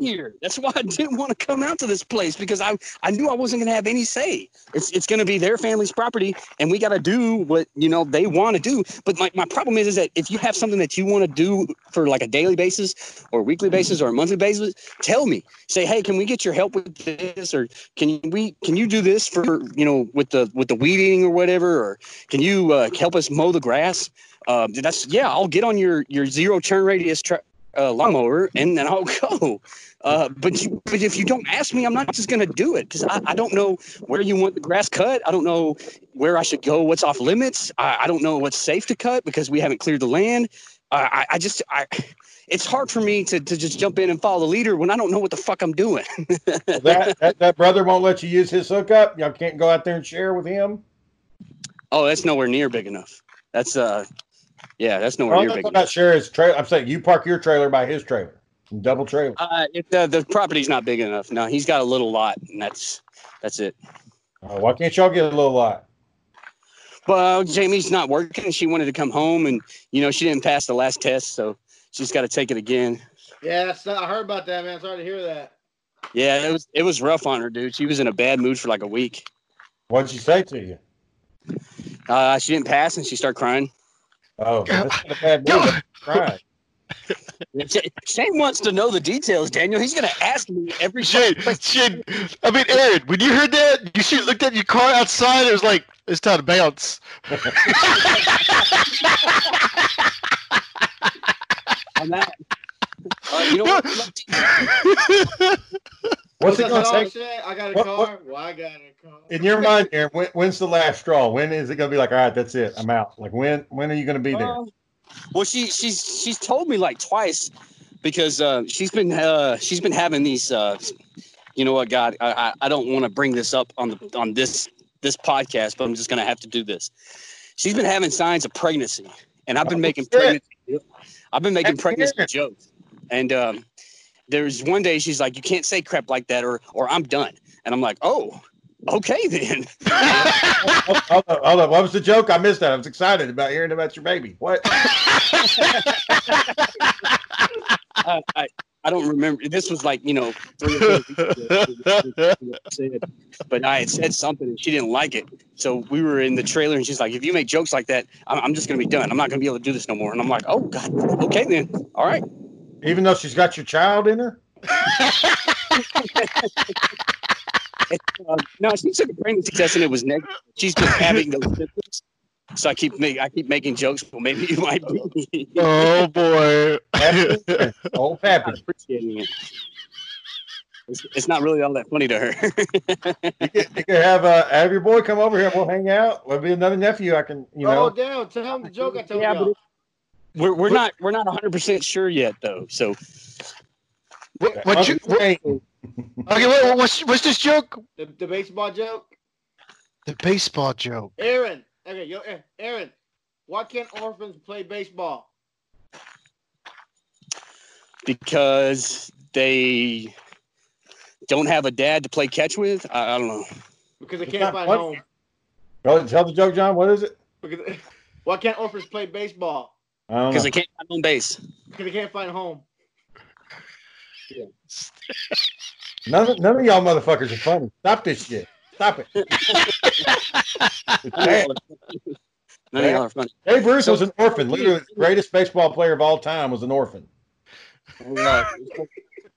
Here. That's why I didn't want to come out to this place because I I knew I wasn't gonna have any say. It's it's gonna be their family's property, and we gotta do what you know they want to do. But my, my problem is is that if you have something that you want to do for like a daily basis or weekly basis or a monthly basis, tell me. Say, hey, can we get your help with this, or can we can you do this for you know with the with the weeding or whatever, or can you uh, help us mow the grass? Uh, that's yeah, I'll get on your your zero turn radius tra- uh, lawnmower and then I'll [LAUGHS] go. Uh, but you, but if you don't ask me, I'm not just gonna do it because I, I don't know where you want the grass cut. I don't know where I should go. What's off limits? I, I don't know what's safe to cut because we haven't cleared the land. I, I, I just I. It's hard for me to, to just jump in and follow the leader when I don't know what the fuck I'm doing. [LAUGHS] that, that that brother won't let you use his hookup. Y'all can't go out there and share with him. oh, that's nowhere near big enough. That's uh, yeah, that's nowhere I'm near not big talking enough. about share his trailer. I'm saying you park your trailer by his trailer, double trailer. Uh, it, the the property's not big enough. No, he's got a little lot, and that's that's it. Uh, why can't y'all get a little lot? Well, Jamie's not working. She wanted to come home, and you know she didn't pass the last test, so she's got to take it again. Yeah, so I heard about that, man. Sorry to hear that. Yeah, it was it was rough on her, dude. She was in a bad mood for like a week. What'd she say to you? Uh, she didn't pass, and she started crying. Oh, that's not a bad mood. That's Right. Shane wants to know the details, Daniel. He's gonna ask me every Shane, Shane, I mean, Aaron, when you heard that, you should have looked at your car outside. It was like, it's time to bounce. [LAUGHS] on that. Uh, you know what? [LAUGHS] What's it that going to all take? I got a What- car. what- Well, I got a car. In your mind, Aaron, when, when's the last straw? When is it going to be like, all right, that's it, I'm out? Like when? When are you going to be there? Uh, well, she she's she's told me like twice because uh, she's been uh, she's been having these. Uh, you know what, God, I I, I don't want to bring this up on the on this this podcast, but I'm just gonna have to do this. She's been having signs of pregnancy, and I've been Oh, making shit. pregnancy. I've been making That's pregnancy weird. jokes, and um, there's one day she's like, "You can't say crap like that, or or I'm done." And I'm like, "Oh, okay then." [LAUGHS] hold, on, hold on. What was the joke? I missed that. I was excited about hearing about your baby. What? I, [LAUGHS] I, I don't remember. This was like, you know, three or four weeks ago. Said- But I had said something and she didn't like it. So we were in the trailer and she's like, if you make jokes like that, I'm, I'm just going to be done. I'm not going to be able to do this no more. And I'm like, oh, God. Okay, then. All right. Even though she's got your child in her? Uh, [LAUGHS] no, she took a pregnancy test and it was negative. She's just having those symptoms. So I keep make, I keep making jokes. Well, maybe you might be oh, boy. Old not Pappy. appreciating it. It's, it's not really all that funny to her. You could, you could have uh, have your boy come over here. We'll hang out. We'll be another nephew. I can, you know. oh, down! Tell him the joke I told Yeah, y'all. We're we're not we're not 100 percent sure yet though. So What, what you, what, okay, what, what's, what's this joke? The, the baseball joke. The baseball joke. Aaron. Okay, yo, Aaron. Why can't orphans play baseball? because they don't have a dad to play catch with, I, I don't know. Because they can't not find funny. home. Tell the joke, John. What is it? Because [LAUGHS] why can't orphans play baseball? I don't Because know. they can't find home base. Because they can't find home. None, of, none of y'all motherfuckers are funny. Stop this shit. Stop it. None of y'all are- of y'all are funny. Babe Ruth was an orphan. Literally, the greatest baseball player of all time was an orphan. Uh,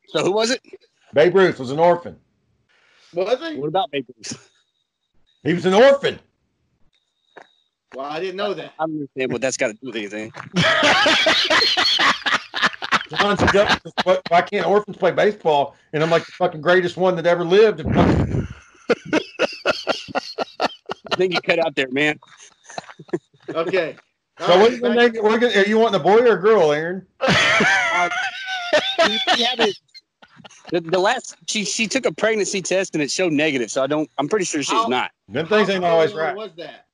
so who was it? Babe Ruth was an orphan. Was he? What about Babe Ruth? He was an orphan. Well, I didn't know that. I don't understand what that's got to do with anything. [LAUGHS] John's a joke. Why- Why can't orphans play baseball? And I'm like the fucking greatest one that ever lived. I think you cut out there, man. Okay. So what are you gonna name it? We're you wanting a boy or a girl, Aaron? Uh, we- we The, the last she she took a pregnancy test and it showed negative, so I don't. I'm pretty sure she's How- not. Them things ain't always long right. Was that?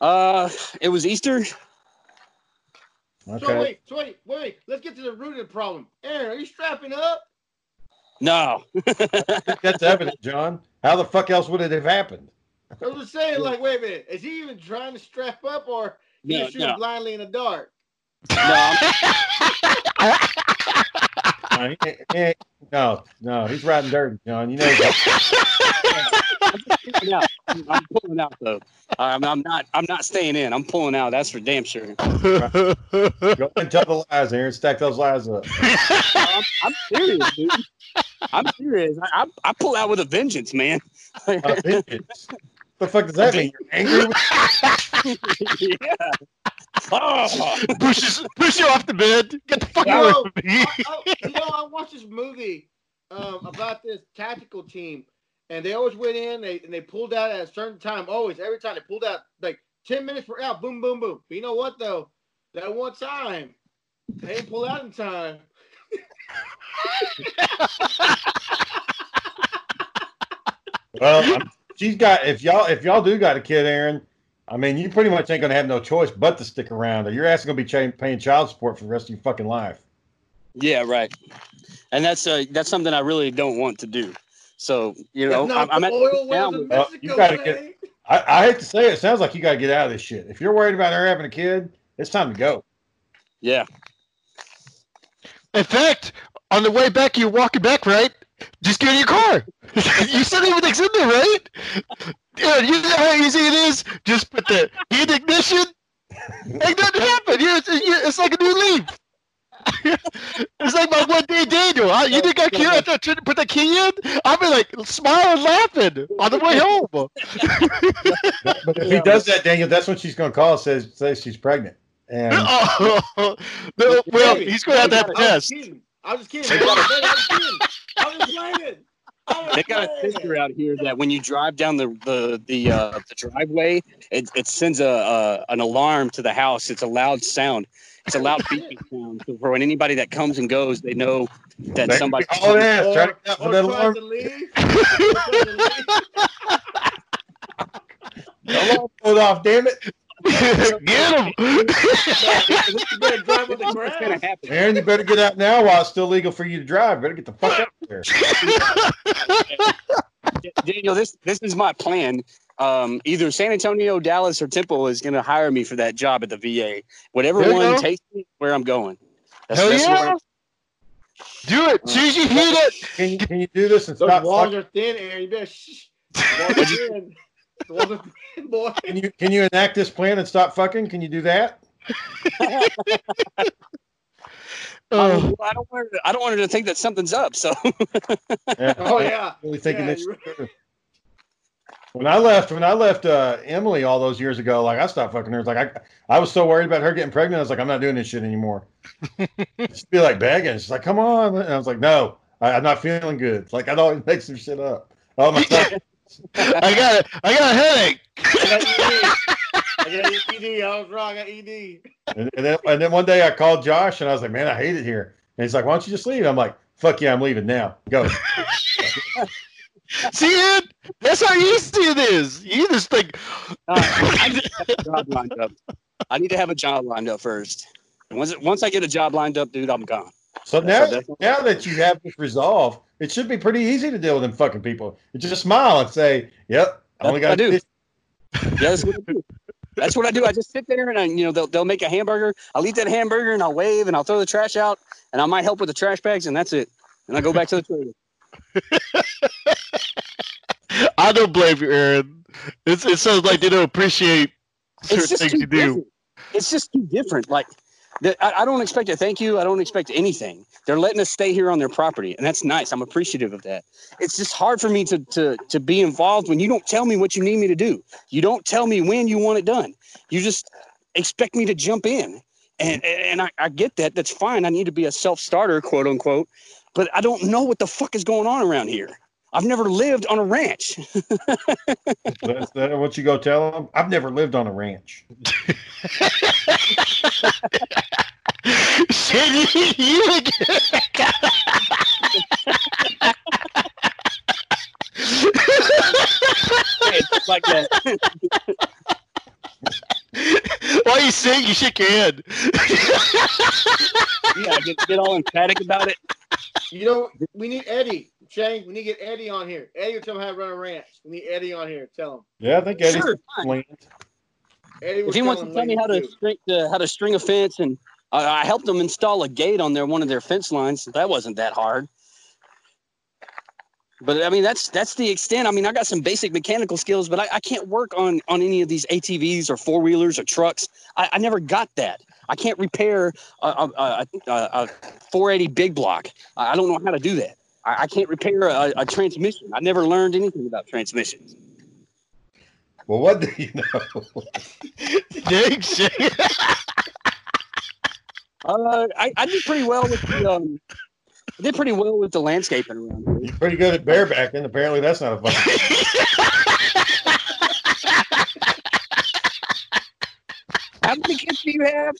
Uh, it was Easter. So Okay. wait, so wait, wait. Let's get to the root of the problem. Aaron, are you strapping up? No, [LAUGHS] That's evident, John. How the fuck else would it have happened? I was just saying, like, wait a minute. Is he even trying to strap up or he no, just shooting no, blindly in the dark? no. [LAUGHS] No, he ain't- he no, no, he's riding dirty, John. You know. I'm, I'm pulling out though. I'm, I'm not. I'm not staying in. I'm pulling out. That's for damn sure. go and tell the lies, Aaron. Stack those lies up. I'm, I'm serious, dude. I'm serious. I, I, I pull out with a vengeance, man. Uh, vengeance. the fuck does that mean? You're angry with [LAUGHS] yeah. [LAUGHS] Oh, pushes push you off the bed. Get the fuck No. away from me. I, I, you know, I watched this movie um, about this tactical team, and they always went in they, and they pulled out at a certain time. Always, every time they pulled out like ten minutes per out. Boom, boom, boom. But you know what though? That one time they didn't pull out in time. Well, I'm- [LAUGHS] she's got. If y'all, if y'all do got a kid, Aaron, I mean, you pretty much ain't gonna have no choice but to stick around. Or your ass is gonna be cha- paying child support for the rest of your fucking life. yeah, right. And that's uh, that's something I really don't want to do. So you know, I'm, I'm at oil wells down in with- you gotta get- I, I hate to say it, it sounds like you got to get out of this shit. If you're worried about her having a kid, it's time to go. yeah. In fact, on the way back, you're walking back, right? Just get in your car. [LAUGHS] you said everything's in there, right? Yeah, you know how easy it is. Just put the key in ignition. Ain't nothing happened. You're, you're, it's like a new leaf. [LAUGHS] it's like my one day Daniel. I, you think I care after I put the key in? I'll be like smiling, laughing on the way [LAUGHS] home. But if he does that, Daniel, that's when she's gonna call. Says says she's pregnant. And [LAUGHS] Oh, no, well, he's going to have that I was test. I was kidding. I was kidding. I was kidding. I was playing. I was They got a playing. sensor out here that when you drive down the the the uh, the driveway, it, it sends a, a an alarm to the house. It's a loud sound. It's a loud beeping [LAUGHS] sound. So for when anybody that comes and goes, they know that They somebody. all that Or, try to get out for that alarm. to leave. Or tries to leave. Alarm pulled off. Damn it, [LAUGHS] Get him. You better drive on the What's gonna ground. happen? Aaron! You better get out now while it's still legal for you to drive. Better get the fuck out of there. [LAUGHS] Daniel, this this is my plan. Um, either San Antonio, Dallas, or Temple is going to hire me for that job at the VA. Whatever There one go. takes me, where I'm going. That's, Hell that's yeah. where- Do it. As soon as you hear that, Can you can you do this and Those stop? walls fucking- are thin, Aaron. You better shh. [LAUGHS] Walls. The [LAUGHS] walls are thin, boy. Can you can you enact this plan and stop fucking? Can you do that? [LAUGHS] I, oh, I don't want her to, I don't want her to think that something's up. So Yeah. [LAUGHS] Oh yeah. really thinking Yeah, this you're. When I left, when I left uh, Emily all those years ago, like I stopped fucking her. It's like I, I was so worried about her getting pregnant. I was like, I'm not doing this shit anymore. She'd be like begging. She's like, come on. And I was like, no, I, I'm not feeling good. Like I'd always make some shit up. Oh my god. I got it. I got a headache. I got ED. I got ED. I was wrong. I got E ED. And, and then and then one day I called Josh and I was like, man, I hate it here. And he's like, why don't you just leave? I'm like, fuck yeah, I'm leaving now. Go. [LAUGHS] See it? That's how easy it is. You just think. uh, I need to have a job lined up. I need to have a job lined up first. And once once I get a job lined up, dude, I'm gone. So now, that's- now that you have this resolved, it should be pretty easy to deal with them fucking people. You just smile and say, "Yep, I only got to I do. [LAUGHS] Yeah, that's what I do. That's what I do. I just sit there and I, you know, they'll they'll make a hamburger. I'll eat that hamburger and I'll wave and I'll throw the trash out and I might help with the trash bags and that's it. And I go back to the trailer. [LAUGHS] I don't blame you, Aaron. It's, it sounds like they don't appreciate certain It's just things too you do. different. It's just too different. Like, the, I, I don't expect a thank you. I don't expect anything. They're letting us stay here on their property, and that's nice. I'm appreciative of that. It's just hard for me to to to be involved when you don't tell me what you need me to do. You don't tell me when you want it done. You just expect me to jump in, and and I, I get that. That's fine. I need to be a self starter, quote unquote. But I don't know what the fuck is going on around here. I've never lived on a ranch. [LAUGHS] That's that what you go tell them. I've never lived on a ranch. [LAUGHS] [LAUGHS] Shit, you, you again. Like that. While you sing, you shake your head. [LAUGHS] Yeah, get, get all emphatic about it. You know, we need Eddie. Shane, we need to get Eddie on here. Eddie will tell him how to run a ranch. We need Eddie on here. Tell him. Yeah, I think Eddie's Sure, fine. land. Eddie was if he wants to tell me how to string uh, how to string a fence and I, I helped them install a gate on their one of their fence lines. That wasn't that hard. But I mean, that's that's the extent. I mean, I got some basic mechanical skills, but I, I can't work on on any of these ATVs or four wheelers or trucks. I, I never got that. I can't repair a, a, a, a, a 480 big block. I don't know how to do that. I, I can't repair a, a transmission. I never learned anything about transmissions. Well, what do you know? [LAUGHS] Dang, Shane. [LAUGHS] Uh, I, I did pretty well with the um, I did pretty well with the landscaping around here. You're pretty good at barebacking. Apparently, that's not a fun. [LAUGHS] How many kids do you have?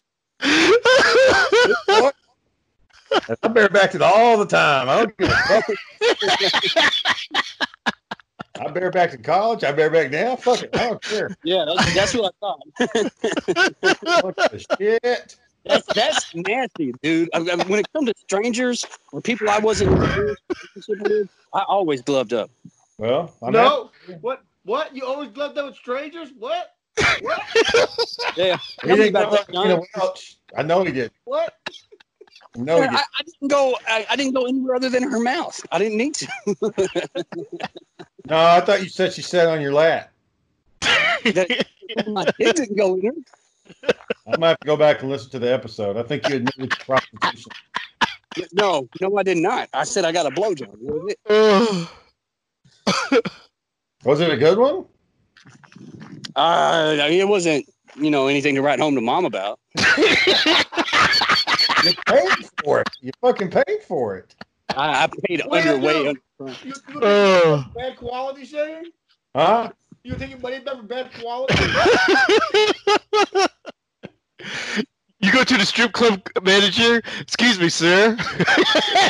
I barebacked it all the time. I don't give a fuck. I barebacked in college. I bear back now. Fuck it. I don't care. [LAUGHS] Yeah, that's, that's what I thought. [LAUGHS] Shit? That's, that's nasty, dude. I, I, when it comes to strangers or people I wasn't in a relationship with, I always gloved up. Well, I'm no. What? What? You always gloved up with strangers? What? What? Yeah, He Tell me didn't about that, you know, I know he did. What? He I. I didn't go. I, I didn't go anywhere other than her mouth. I didn't need to. [LAUGHS] No, I thought you said she sat on your lap. My dick didn't go in her. I might have to go back and listen to the episode. I think you admitted to prostitution. No, no, I did not. I said I got a blowjob. Was it. [SIGHS] Was it a good one? Uh, it wasn't, you know, anything to write home to mom about. [LAUGHS] You paid for it. You fucking paid for it. I, I paid Well, underway. no. under- You, you bad quality, Shane? Huh? You think your money back for bad quality? [LAUGHS] You go to the strip club manager. Excuse me, sir. [LAUGHS]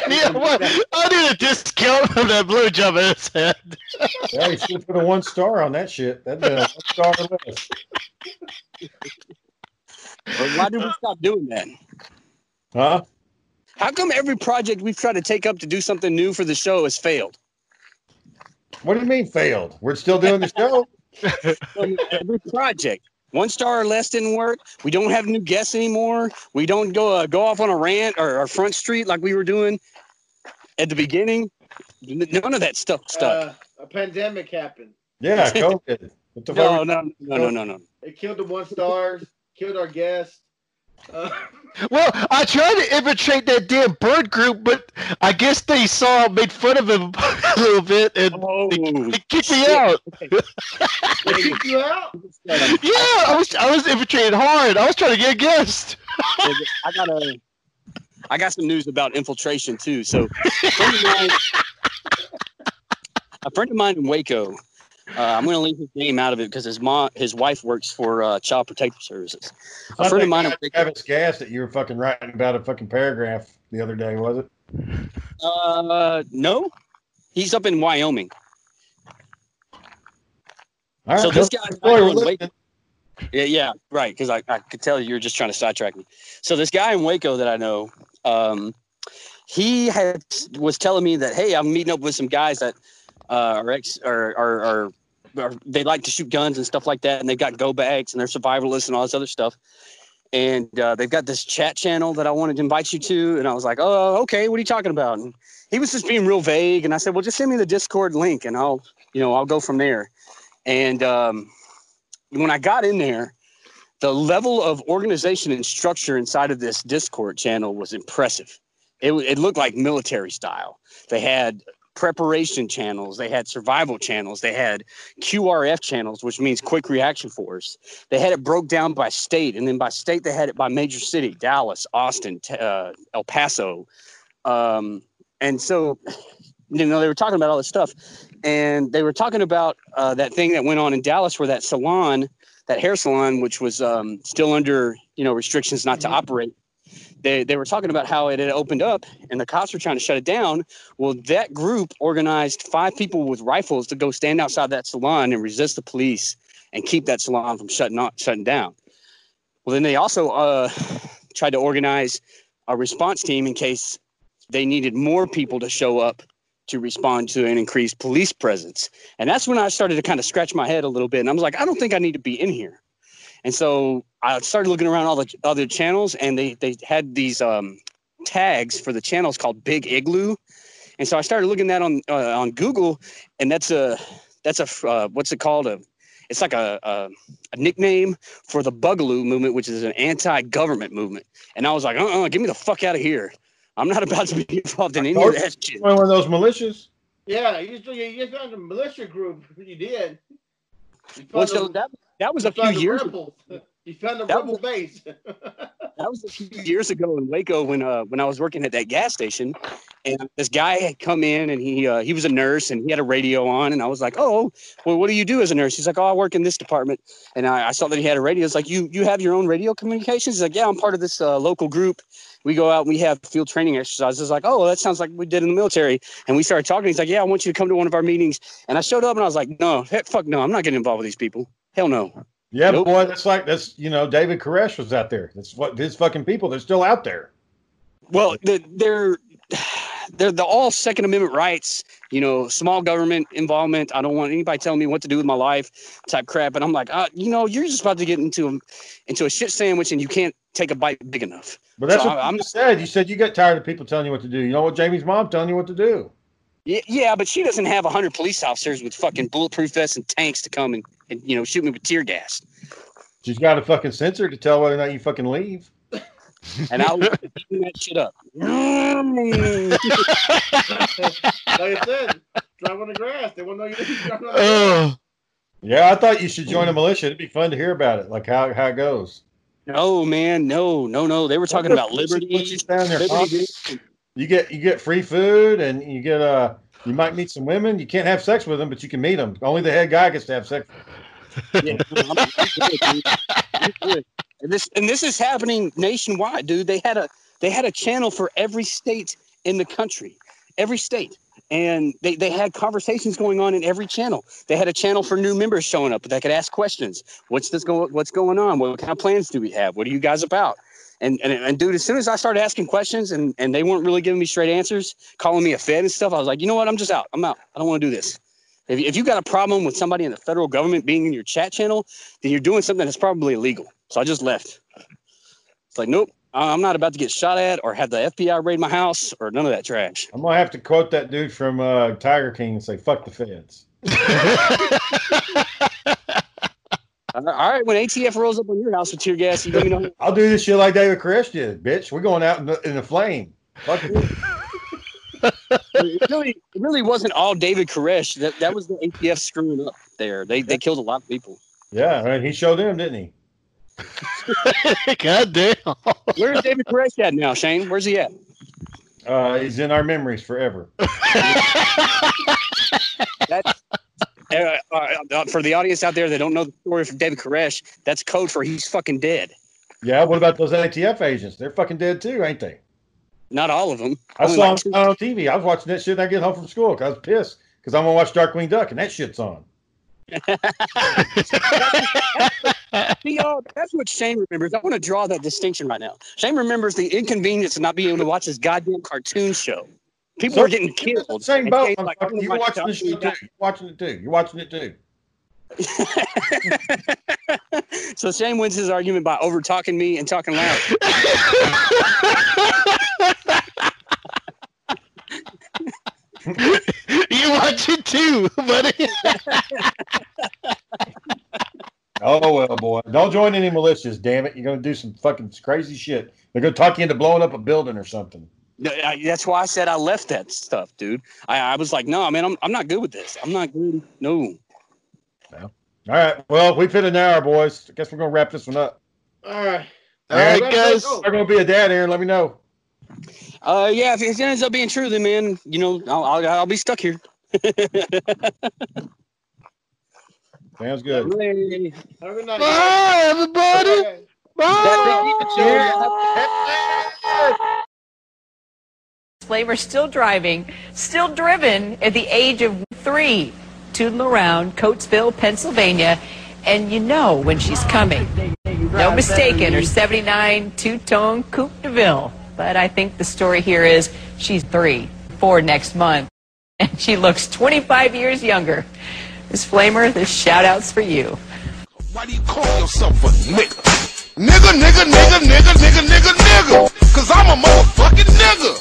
Yeah, what? I need a discount on that blowjob I just had. [LAUGHS] Yeah, you should put a one star on that shit. That'd been a one star list. Or why did we stop doing that? Huh? How come every project we've tried to take up to do something new for the show has failed? What do you mean failed? We're still doing the show. [LAUGHS] [LAUGHS] every project. One star or less didn't work. We don't have new guests anymore. We don't go uh, go off on a rant or, or front street like we were doing at the beginning. None of that stuff stuck. Uh, a pandemic happened. Yeah, [LAUGHS] COVID. No, no, no, no, no, no. It killed the one stars, killed our guest. Uh, Well, I tried to infiltrate that damn bird group, but I guess they saw made fun of him [LAUGHS] a little bit and Oh, they kicked me out. [LAUGHS] they kicked you out? Yeah, I was I was infiltrating hard. I was trying to get a guest. I got a, I got some news about infiltration too. So, a friend of mine, a friend of mine in Waco. Uh, I'm going to leave his name out of it because his mom, his wife works for uh, Child Protective Services. A friend of mine. Travis Gas that you were fucking writing about a fucking paragraph the other day, was it? Uh, no, he's up in Wyoming. All right, So this guy- boy, we're I know, listening. Yeah, yeah, right. Because I, I could tell you were just trying to sidetrack me. So this guy in Waco that I know, um, he had was telling me that hey, I'm meeting up with some guys that uh, are ex or are, are, they like to shoot guns and stuff like that, and they've got go bags and they're survivalists and all this other stuff. And uh, they've got this chat channel that I wanted to invite you to, and I was like, oh, okay, what are you talking about? And he was just being real vague, and I said, well, just send me the Discord link, and I'll, you know, I'll go from there. And um, when I got in there, the level of organization and structure inside of this Discord channel was impressive. It, it looked like military style. They had preparation channels, they had survival channels, they had QRF channels, which means quick reaction force. They had it broke down by state, and then by state, they had it by major city Dallas, Austin, uh, El Paso. Um, and so, you know, they were talking about all this stuff and they were talking about uh, that thing that went on in Dallas where that salon, that hair salon, which was um, still under you know restrictions not to operate. They, they were talking about how it had opened up and the cops were trying to shut it down. Well, that group organized five people with rifles to go stand outside that salon and resist the police and keep that salon from shutting on, shutting down. Well, then they also uh, [SIGHS] tried to organize a response team in case they needed more people to show up to respond to an increased police presence. And that's when I started to kind of scratch my head a little bit. And I was like, I don't think I need to be in here. And so I started looking around all the other channels, and they they had these um, tags for the channels called Big Igloo. And so I started looking that on uh, on Google, and that's a that's a uh, what's it called a it's like a, a, a nickname for the Boogaloo movement, which is an anti-government movement. And I was like, uh-uh, get me the fuck out of here. I'm not [LAUGHS] about to be involved in any of that shit. One of those militias. Yeah, you just you, you found a militia group. You did. Well, so a- that that was a few years. rebel. You found a That rebel was- base. That was a few [LAUGHS] years ago in Waco when uh when I was working at that gas station, and this guy had come in and he uh, he was a nurse and he had a radio on and I was like, oh, well, what do you do as a nurse? He's like, oh, I work in this department, and I, I saw that he had a radio. It's like you you have your own radio communications. He's like, yeah, I'm part of this uh, local group. We go out and we have field training exercises. Like, oh, that sounds like we did in the military. And we started talking. He's like, yeah, I want you to come to one of our meetings. And I showed up and I was like, no, heck, fuck no, I'm not getting involved with these people. Hell no. Yeah, Nope. boy, that's like that's you know David Koresh was out there. That's what his fucking people. They're still out there. Well, the, they're [SIGHS] they're the all Second Amendment rights. You know, small government involvement. I don't want anybody telling me what to do with my life, type crap. And I'm like, uh, you know, you're just about to get into a, into a shit sandwich, and you can't take a bite big enough. But that's So what I, I'm just said. You said you got tired of people telling you what to do. You know what Jamie's mom telling you what to do. Yeah, yeah, but she doesn't have hundred police officers with fucking bulletproof vests and tanks to come and, and you know shoot me with tear gas. She's got a fucking sensor to tell whether or not you fucking leave. And I was beating that shit up. [LAUGHS] [LAUGHS] like I said, drive on the grass. They want to know you didn't [LAUGHS] drive on the grass. Oh, Yeah, I thought you should join a militia. It'd be fun to hear about it, like how how it goes. no, man, no, no, no. They were talking about liberty. what's this down there, liberty You get you get free food, and you get uh you might meet some women. You can't have sex with them, but you can meet them. Only the head guy gets to have sex. [LAUGHS] Yeah, I'm- I'm. I'm good. And this and this is happening nationwide, dude. They had a they had a channel for every state in the country, every state, and they they had conversations going on in every channel. They had a channel for new members showing up that could ask questions. What's this going? What's going on? What kind of plans do we have? What are you guys about? And, and and dude, as soon as I started asking questions and and they weren't really giving me straight answers, calling me a fed and stuff, I was like, you know what? I'm just out. I'm out. I don't want to do this. If, if you got a problem with somebody in the federal government being in your chat channel, then you're doing something that's probably illegal. So I just left. It's like, nope, I'm not about to get shot at or have the FBI raid my house or none of that trash. I'm gonna have to quote that dude from uh, Tiger King and say, "Fuck the feds." [LAUGHS] All right, when ATF rolls up on your house with tear gas, you let me know. [LAUGHS] I'll do this shit like David Koresh did, bitch. We're going out in the, in the flame. Fuck it. It really, it really wasn't all David Koresh. That that was the ATF screwing up there. They they killed a lot of people. Yeah, I mean, he showed them, didn't he? [LAUGHS] God damn. Where's David Koresh at now, Shane? Where's he at? Uh, he's in our memories forever. [LAUGHS] That's uh, uh, uh, for the audience out there that don't know the story of David Koresh. That's code for he's fucking dead. Yeah, what about those ATF agents? They're fucking dead too, ain't they? Not all of them. I Only saw like two- them on TV. I was watching that shit when I get home from school 'cause I was pissed because I'm gonna watch Darkwing Duck and that shit's on. See, y'all, that's what Shane remembers. I want to draw that distinction right now. Shane remembers the inconvenience of not being able to watch his goddamn cartoon show. People So- were getting killed. Same boat. Shane's like, motherfucker. "Oh You're watching the shit too. You're watching it too. You're watching it too. [LAUGHS] so Shane wins his argument by over talking me and talking loud. [LAUGHS] you watch it too, buddy. Oh well, boy. Don't join any militias, damn it. You're gonna do some fucking crazy shit. They're gonna talk you into blowing up a building or something. That's why I said I left that stuff, dude. I, I was like, no, man, I'm, I'm not good with this. I'm not good. No. All right. Well, we've hit an hour, boys. I guess we're gonna wrap this one up. All right. All right, Let's guys. go. I'm gonna be a dad, Aaron. Let me know. Uh, yeah, if it ends up being true, then man, you know, I'll, I'll, I'll be stuck here. [LAUGHS] Sounds good. Hooray. Have a good night. Bye, everybody. Okay. Bye. Flavor still driving, still driven at the age of three, tooting around Coatesville, Pennsylvania, and you know when she's coming. No mistaking, her 79 two-tone Coupe de Ville. But I think the story here is she's three, four next month, [LAUGHS] and she looks 25 years younger. Miss Flamer, this shout-out's for you. Why do you call yourself a nigga? Nigga, nigga, nigga, nigga, nigga, nigga, nigga. Cause I'm a motherfucking nigga.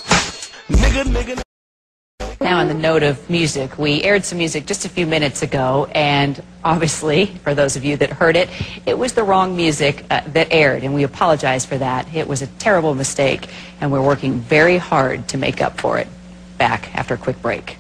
Nigga, nigga. Now, on the note of music, we aired some music just a few minutes ago, and obviously, for those of you that heard it, it was the wrong music uh, that aired, and we apologize for that. It was a terrible mistake, and we're working very hard to make up for it. Back after a quick break.